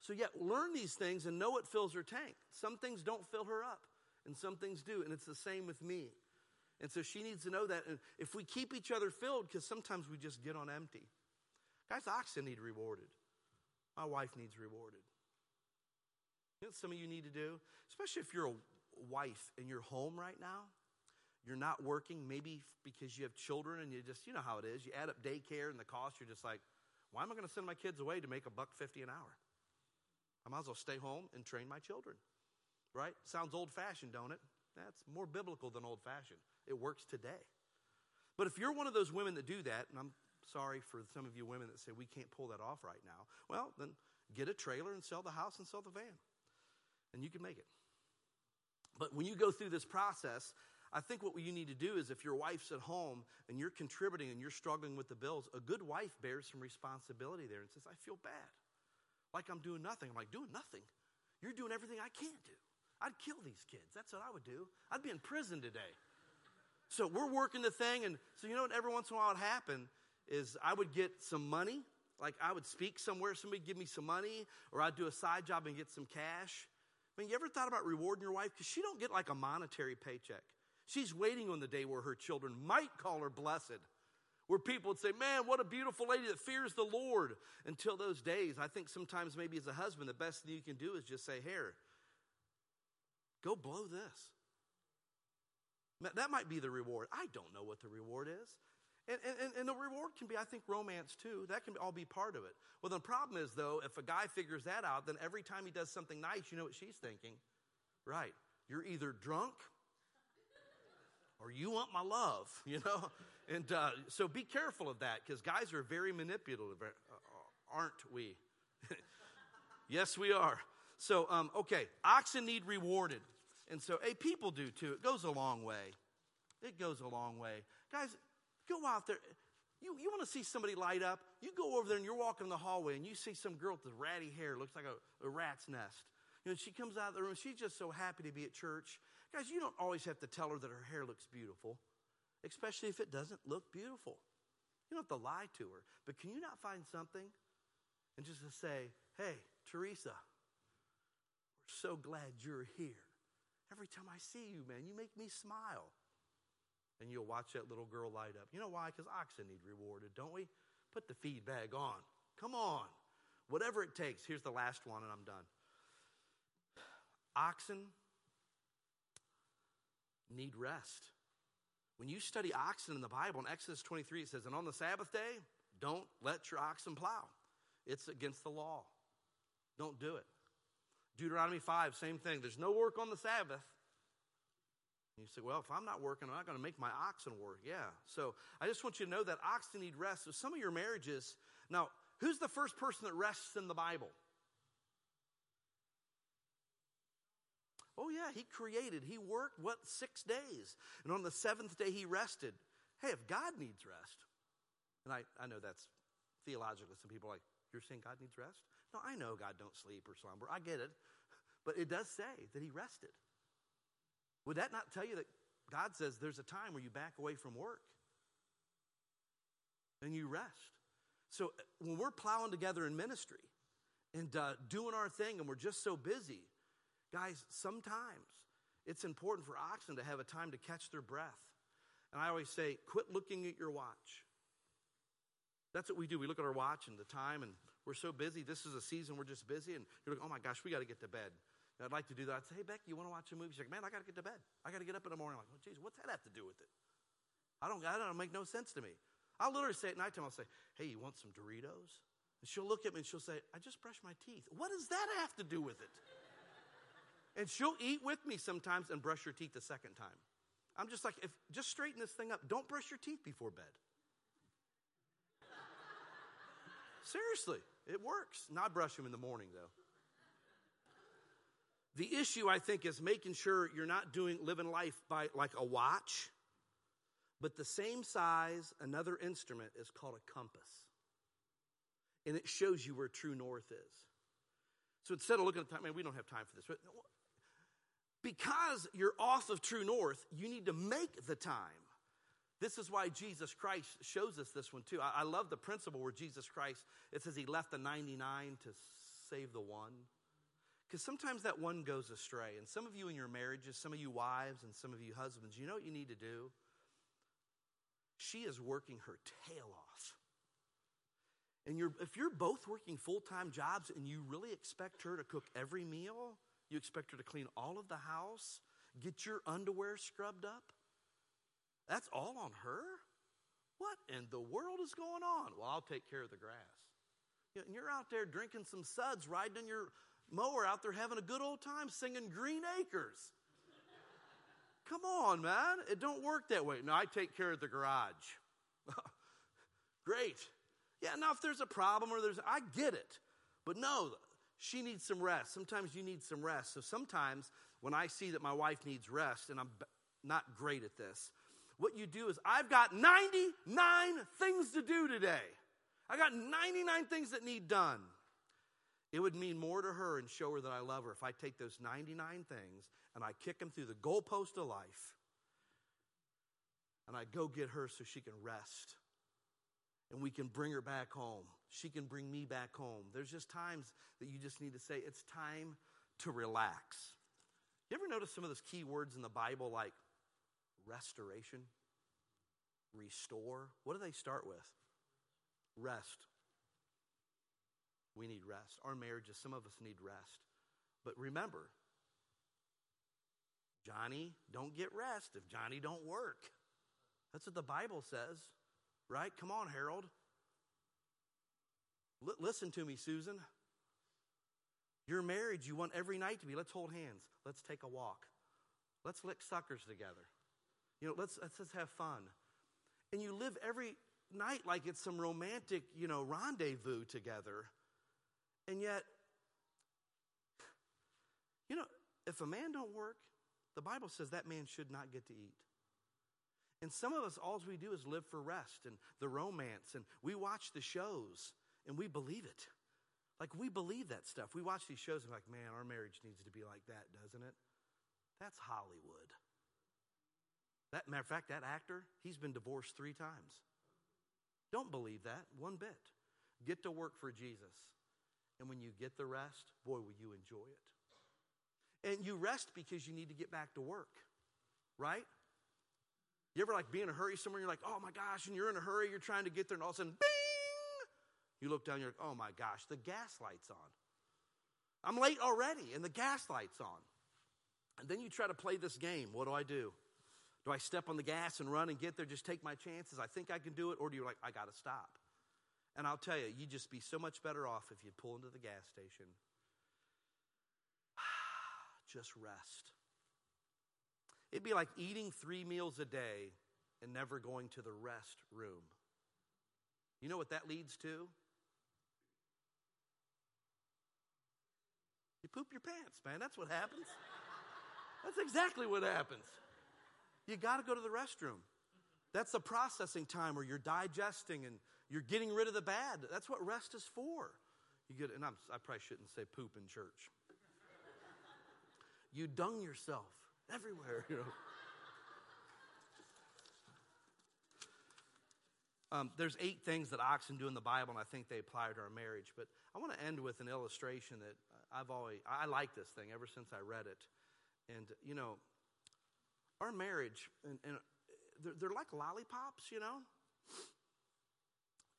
So, yet, learn these things and know what fills her tank. Some things don't fill her up, and some things do, and it's the same with me. And so she needs to know that. And if we keep each other filled, because sometimes we just get on empty. Guys, oxen need rewarded. My wife needs rewarded. You know some of you need to do? Especially if you're a wife in your home right now you're not working, maybe because you have children and you just, you know how it is. You add up daycare and the cost, you're just like, why am I going to send my kids away to make a buck 50 an hour? I might as well stay home and train my children. Right? Sounds old fashioned, don't it? That's more biblical than old fashioned. It works today. But if you're one of those women that do that, and I'm sorry for some of you women that say we can't pull that off right now, well, then get a trailer and sell the house and sell the van. And you can make it. But when you go through this process, I think what you need to do is if your wife's at home and you're contributing and you're struggling with the bills, a good wife bears some responsibility there and says, I feel bad. Like I'm doing nothing. I'm like, doing nothing. You're doing everything I can't do. I'd kill these kids. That's what I would do. I'd be in prison today. So we're working the thing, and so you know what every once in a while would happen is I would get some money. Like I would speak somewhere, somebody give me some money, or I'd do a side job and get some cash. I mean, you ever thought about rewarding your wife? Because she don't get like a monetary paycheck. She's waiting on the day where her children might call her blessed, where people would say, Man, what a beautiful lady that fears the Lord. Until those days, I think sometimes maybe as a husband, the best thing you can do is just say, Here, go blow this. That might be the reward. I don't know what the reward is. And, and, and the reward can be, I think, romance too. That can all be part of it. Well, the problem is, though, if a guy figures that out, then every time he does something nice, you know what she's thinking. Right. You're either drunk or you want my love, you know? And uh, so be careful of that because guys are very manipulative, uh, aren't we? yes, we are. So, um, okay, oxen need rewarded. And so, hey, people do too. It goes a long way. It goes a long way. Guys, go out there. You, you want to see somebody light up? You go over there and you're walking in the hallway and you see some girl with the ratty hair, looks like a, a rat's nest. You know, she comes out of the room, she's just so happy to be at church. Guys, you don't always have to tell her that her hair looks beautiful, especially if it doesn't look beautiful. You don't have to lie to her. But can you not find something and just to say, hey, Teresa, we're so glad you're here. Every time I see you, man, you make me smile. And you'll watch that little girl light up. You know why? Because oxen need rewarded, don't we? Put the feed bag on. Come on. Whatever it takes. Here's the last one, and I'm done. Oxen need rest. When you study oxen in the Bible, in Exodus 23, it says, And on the Sabbath day, don't let your oxen plow. It's against the law. Don't do it. Deuteronomy 5, same thing. There's no work on the Sabbath. And you say, well, if I'm not working, I'm not going to make my oxen work. Yeah. So I just want you to know that oxen need rest. So some of your marriages, now, who's the first person that rests in the Bible? Oh, yeah, he created. He worked, what, six days. And on the seventh day, he rested. Hey, if God needs rest, and I, I know that's theologically, some people are like, you're saying God needs rest? No, I know God don't sleep or slumber. I get it. But it does say that he rested. Would that not tell you that God says there's a time where you back away from work and you rest? So uh, when we're plowing together in ministry and uh, doing our thing and we're just so busy, guys, sometimes it's important for oxen to have a time to catch their breath. And I always say, quit looking at your watch. That's what we do. We look at our watch and the time, and we're so busy. This is a season we're just busy, and you're like, oh my gosh, we got to get to bed. And I'd like to do that. I'd say, hey, Becky, you want to watch a movie? She's like, man, I got to get to bed. I got to get up in the morning. I'm like, well, geez, what's that have to do with it? I don't, I don't make no sense to me. I'll literally say at nighttime, I'll say, hey, you want some Doritos? And she'll look at me and she'll say, I just brushed my teeth. What does that have to do with it? And she'll eat with me sometimes and brush her teeth the second time. I'm just like, if just straighten this thing up. Don't brush your teeth before bed. Seriously, it works. Not brush them in the morning though. The issue, I think, is making sure you're not doing living life by like a watch, but the same size, another instrument is called a compass. And it shows you where true north is. So instead of looking at the time, man, we don't have time for this. But because you're off of true north, you need to make the time. This is why Jesus Christ shows us this one too. I, I love the principle where Jesus Christ, it says he left the 99 to save the one. Because sometimes that one goes astray. And some of you in your marriages, some of you wives, and some of you husbands, you know what you need to do? She is working her tail off. And you're, if you're both working full time jobs and you really expect her to cook every meal, you expect her to clean all of the house, get your underwear scrubbed up, that's all on her? What in the world is going on? Well, I'll take care of the grass. And you're out there drinking some suds, riding in your mower out there having a good old time singing Green Acres. Come on, man. It don't work that way. No, I take care of the garage. Great. Yeah, now if there's a problem or there's, I get it. But no, she needs some rest. Sometimes you need some rest. So sometimes when I see that my wife needs rest, and I'm not great at this, what you do is, I've got 99 things to do today. I got 99 things that need done. It would mean more to her and show her that I love her if I take those 99 things and I kick them through the goalpost of life and I go get her so she can rest and we can bring her back home. She can bring me back home. There's just times that you just need to say, it's time to relax. You ever notice some of those key words in the Bible like restoration, restore. What do they start with? Rest. We need rest. Our marriages, some of us need rest. But remember, Johnny don't get rest if Johnny don't work. That's what the Bible says, right? Come on, Harold. L- listen to me, Susan. Your marriage, you want every night to be let's hold hands, let's take a walk, let's lick suckers together. You know, let's, let's just have fun. And you live every night like it's some romantic, you know, rendezvous together. And yet, you know, if a man don't work, the Bible says that man should not get to eat. And some of us, all we do is live for rest and the romance, and we watch the shows and we believe it. Like we believe that stuff. We watch these shows and we're like, man, our marriage needs to be like that, doesn't it? That's Hollywood. That matter of fact, that actor, he's been divorced three times. Don't believe that one bit. Get to work for Jesus. And when you get the rest, boy, will you enjoy it. And you rest because you need to get back to work, right? You ever like be in a hurry somewhere, you're like, oh my gosh, and you're in a hurry, you're trying to get there, and all of a sudden, bing! You look down, you're like, oh my gosh, the gas light's on. I'm late already, and the gas light's on. And then you try to play this game. What do I do? Do I step on the gas and run and get there, just take my chances? I think I can do it, or do you like, I got to stop? And I'll tell you, you'd just be so much better off if you pull into the gas station just rest. It'd be like eating three meals a day and never going to the rest room. You know what that leads to? You poop your pants, man. That's what happens. That's exactly what happens. You got to go to the restroom. That's the processing time where you're digesting and you're getting rid of the bad. That's what rest is for. You get, and I'm, I probably shouldn't say poop in church. You dung yourself everywhere, you know. Um, there's eight things that oxen do in the Bible, and I think they apply to our marriage. But I want to end with an illustration that I've always, I like this thing ever since I read it. And, you know, our marriage, and, and they're, they're like lollipops, you know?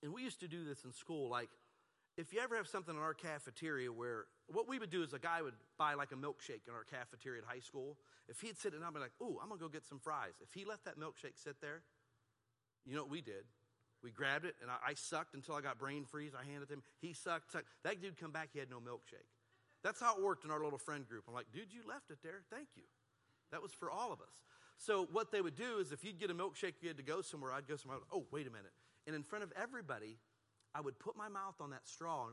And we used to do this in school. Like, if you ever have something in our cafeteria where what we would do is a guy would buy like a milkshake in our cafeteria at high school. If he'd sit and I'd be like, "Ooh, I'm gonna go get some fries." If he left that milkshake sit there, you know what we did? We grabbed it and I, I sucked until I got brain freeze. I handed him. He sucked, sucked. That dude come back. He had no milkshake. That's how it worked in our little friend group. I'm like, dude, you left it there. Thank you. That was for all of us. So what they would do is if you'd get a milkshake, you had to go somewhere. I'd go somewhere. Oh, wait a minute. And in front of everybody, I would put my mouth on that straw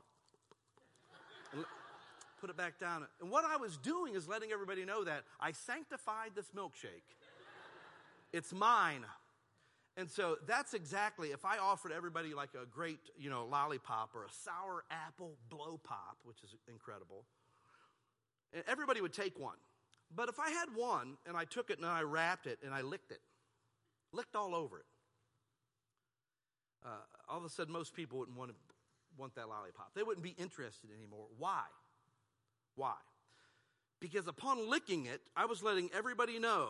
and put it back down. And what I was doing is letting everybody know that I sanctified this milkshake. It's mine. And so that's exactly if I offered everybody like a great, you know, lollipop or a sour apple blow pop, which is incredible, everybody would take one. But if I had one and I took it and I wrapped it and I licked it, licked all over it, uh, all of a sudden most people wouldn't want to want that lollipop. They wouldn't be interested anymore. Why? Why? Because upon licking it, I was letting everybody know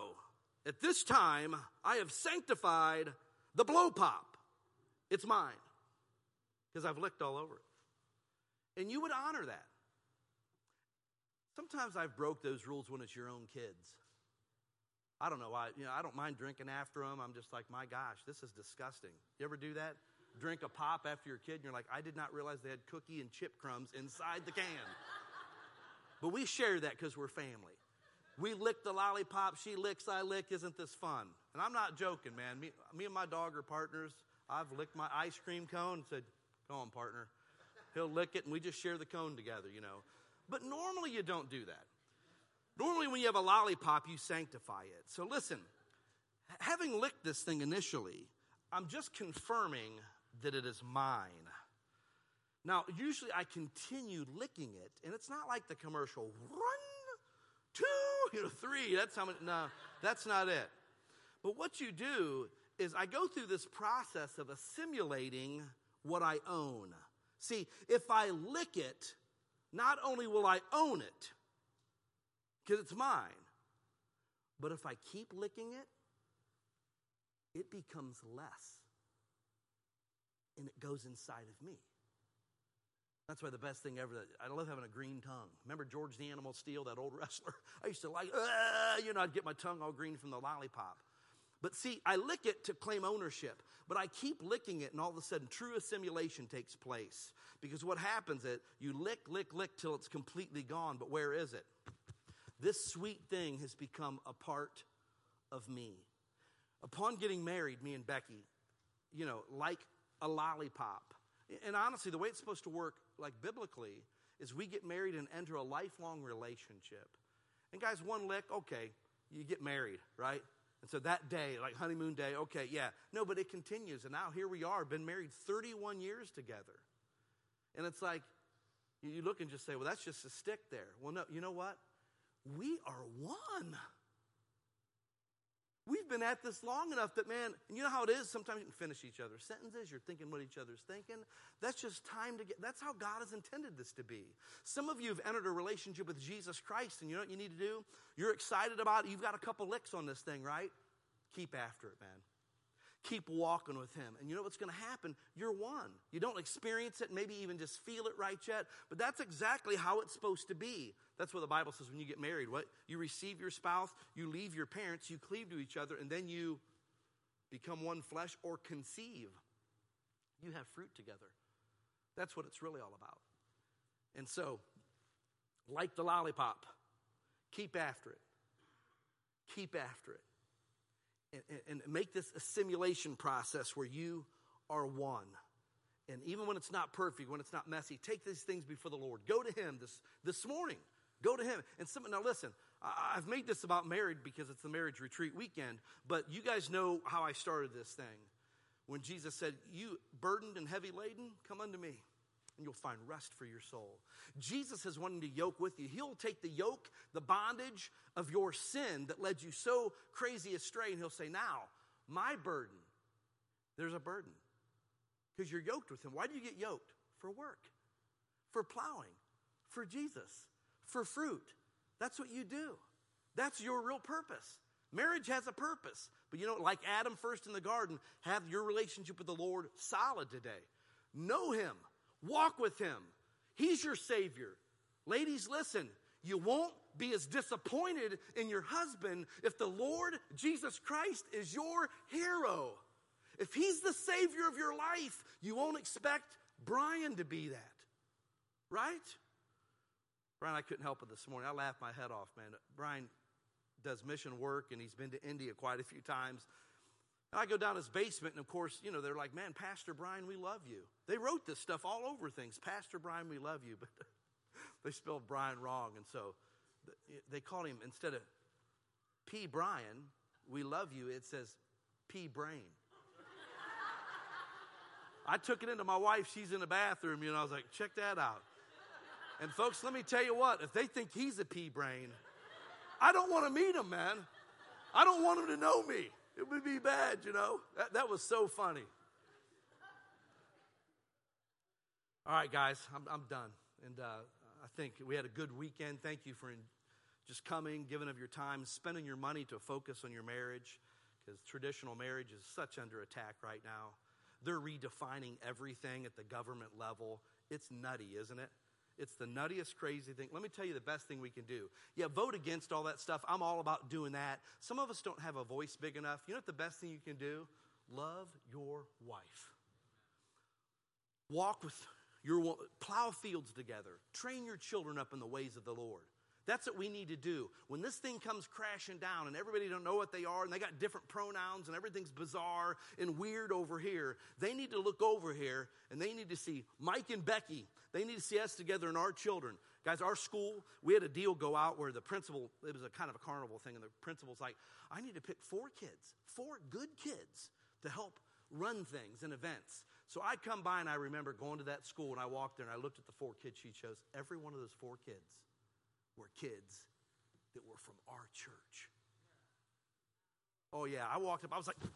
at this time I have sanctified the blow pop. It's mine because I've licked all over it. And you would honor that. Sometimes I've broke those rules when it's your own kids. I don't know why. You know, I don't mind drinking after them. I'm just like, my gosh, this is disgusting. You ever do that? Drink a pop after your kid, and you're like, I did not realize they had cookie and chip crumbs inside the can. but we share that because we're family. We lick the lollipop, she licks, I lick. Isn't this fun? And I'm not joking, man. Me, me and my dog are partners. I've licked my ice cream cone and said, Come on, partner. He'll lick it, and we just share the cone together, you know. But normally you don't do that. Normally, when you have a lollipop, you sanctify it. So listen, having licked this thing initially, I'm just confirming that it is mine. Now, usually I continue licking it, and it's not like the commercial one, two, you know, three. That's how many. No, that's not it. But what you do is I go through this process of assimilating what I own. See, if I lick it, not only will I own it, because it's mine, but if I keep licking it, it becomes less and it goes inside of me. That's why the best thing ever, I love having a green tongue. Remember George the Animal Steele, that old wrestler? I used to like, ah, you know, I'd get my tongue all green from the lollipop. But see, I lick it to claim ownership, but I keep licking it, and all of a sudden, true assimilation takes place. Because what happens is you lick, lick, lick till it's completely gone, but where is it? This sweet thing has become a part of me. Upon getting married, me and Becky, you know, like a lollipop. And honestly, the way it's supposed to work, like biblically, is we get married and enter a lifelong relationship. And guys, one lick, okay, you get married, right? And so that day, like honeymoon day, okay, yeah. No, but it continues. And now here we are, been married 31 years together. And it's like, you look and just say, well, that's just a stick there. Well, no, you know what? We are one. We've been at this long enough that, man, and you know how it is? Sometimes you can finish each other's sentences. You're thinking what each other's thinking. That's just time to get, that's how God has intended this to be. Some of you have entered a relationship with Jesus Christ, and you know what you need to do? You're excited about it. You've got a couple licks on this thing, right? Keep after it, man. Keep walking with Him. And you know what's going to happen? You're one. You don't experience it, maybe even just feel it right yet, but that's exactly how it's supposed to be. That's what the Bible says when you get married. What? You receive your spouse, you leave your parents, you cleave to each other, and then you become one flesh or conceive. You have fruit together. That's what it's really all about. And so, like the lollipop, keep after it. Keep after it and, and make this a simulation process where you are one. And even when it's not perfect, when it's not messy, take these things before the Lord. Go to Him this, this morning. Go to Him. And some, now listen, I, I've made this about married because it's the marriage retreat weekend, but you guys know how I started this thing. When Jesus said, You burdened and heavy laden, come unto me and you'll find rest for your soul. Jesus is wanting to yoke with you. He'll take the yoke, the bondage of your sin that led you so crazy astray, and he'll say, Now, my burden, there's a burden. Because you're yoked with him. Why do you get yoked? For work, for plowing, for Jesus, for fruit. That's what you do. That's your real purpose. Marriage has a purpose. But you know, like Adam first in the garden, have your relationship with the Lord solid today. Know him Walk with him. He's your Savior. Ladies, listen, you won't be as disappointed in your husband if the Lord Jesus Christ is your hero. If he's the Savior of your life, you won't expect Brian to be that. Right? Brian, I couldn't help it this morning. I laughed my head off, man. Brian does mission work and he's been to India quite a few times. And I go down his basement, and of course, you know, they're like, man, Pastor Brian, we love you. They wrote this stuff all over things. Pastor Brian, we love you. But they spelled Brian wrong. And so they called him, instead of P. Brian, we love you, it says P. Brain. I took it into my wife. She's in the bathroom, you know. I was like, check that out. And folks, let me tell you what, if they think he's a P. brain, I don't want to meet him, man. I don't want him to know me. It would be bad, you know. That, that was so funny. All right, guys, I'm, I'm done. And uh, I think we had a good weekend. Thank you for in, just coming, giving of your time, spending your money to focus on your marriage, because traditional marriage is such under attack right now. They're redefining everything at the government level. It's nutty, isn't it? It's the nuttiest, crazy thing. Let me tell you the best thing we can do. Yeah, vote against all that stuff. I'm all about doing that. Some of us don't have a voice big enough. You know what the best thing you can do? Love your wife. Walk with your plow fields together. Train your children up in the ways of the Lord. That's what we need to do. When this thing comes crashing down and everybody don't know what they are and they got different pronouns and everything's bizarre and weird over here, they need to look over here and they need to see Mike and Becky. They need to see us together and our children. Guys, our school, we had a deal go out where the principal, it was a kind of a carnival thing, and the principal's like, I need to pick four kids, four good kids to help run things and events. So I come by and I remember going to that school and I walked there and I looked at the four kids she chose. Every one of those four kids were kids that were from our church. Oh, yeah, I walked up, I was like, mm.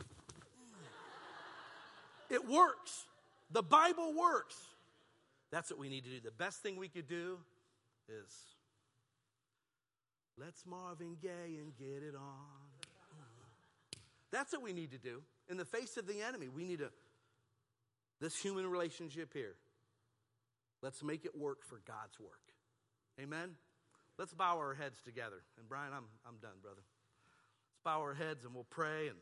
it works. The Bible works. That's what we need to do. The best thing we could do is let's Marvin Gaye and get it on. That's what we need to do. in the face of the enemy. We need to, this human relationship here, let's make it work for God's work. Amen? Let's bow our heads together. And Brian, I'm, I'm done, brother. Let's bow our heads and we'll pray and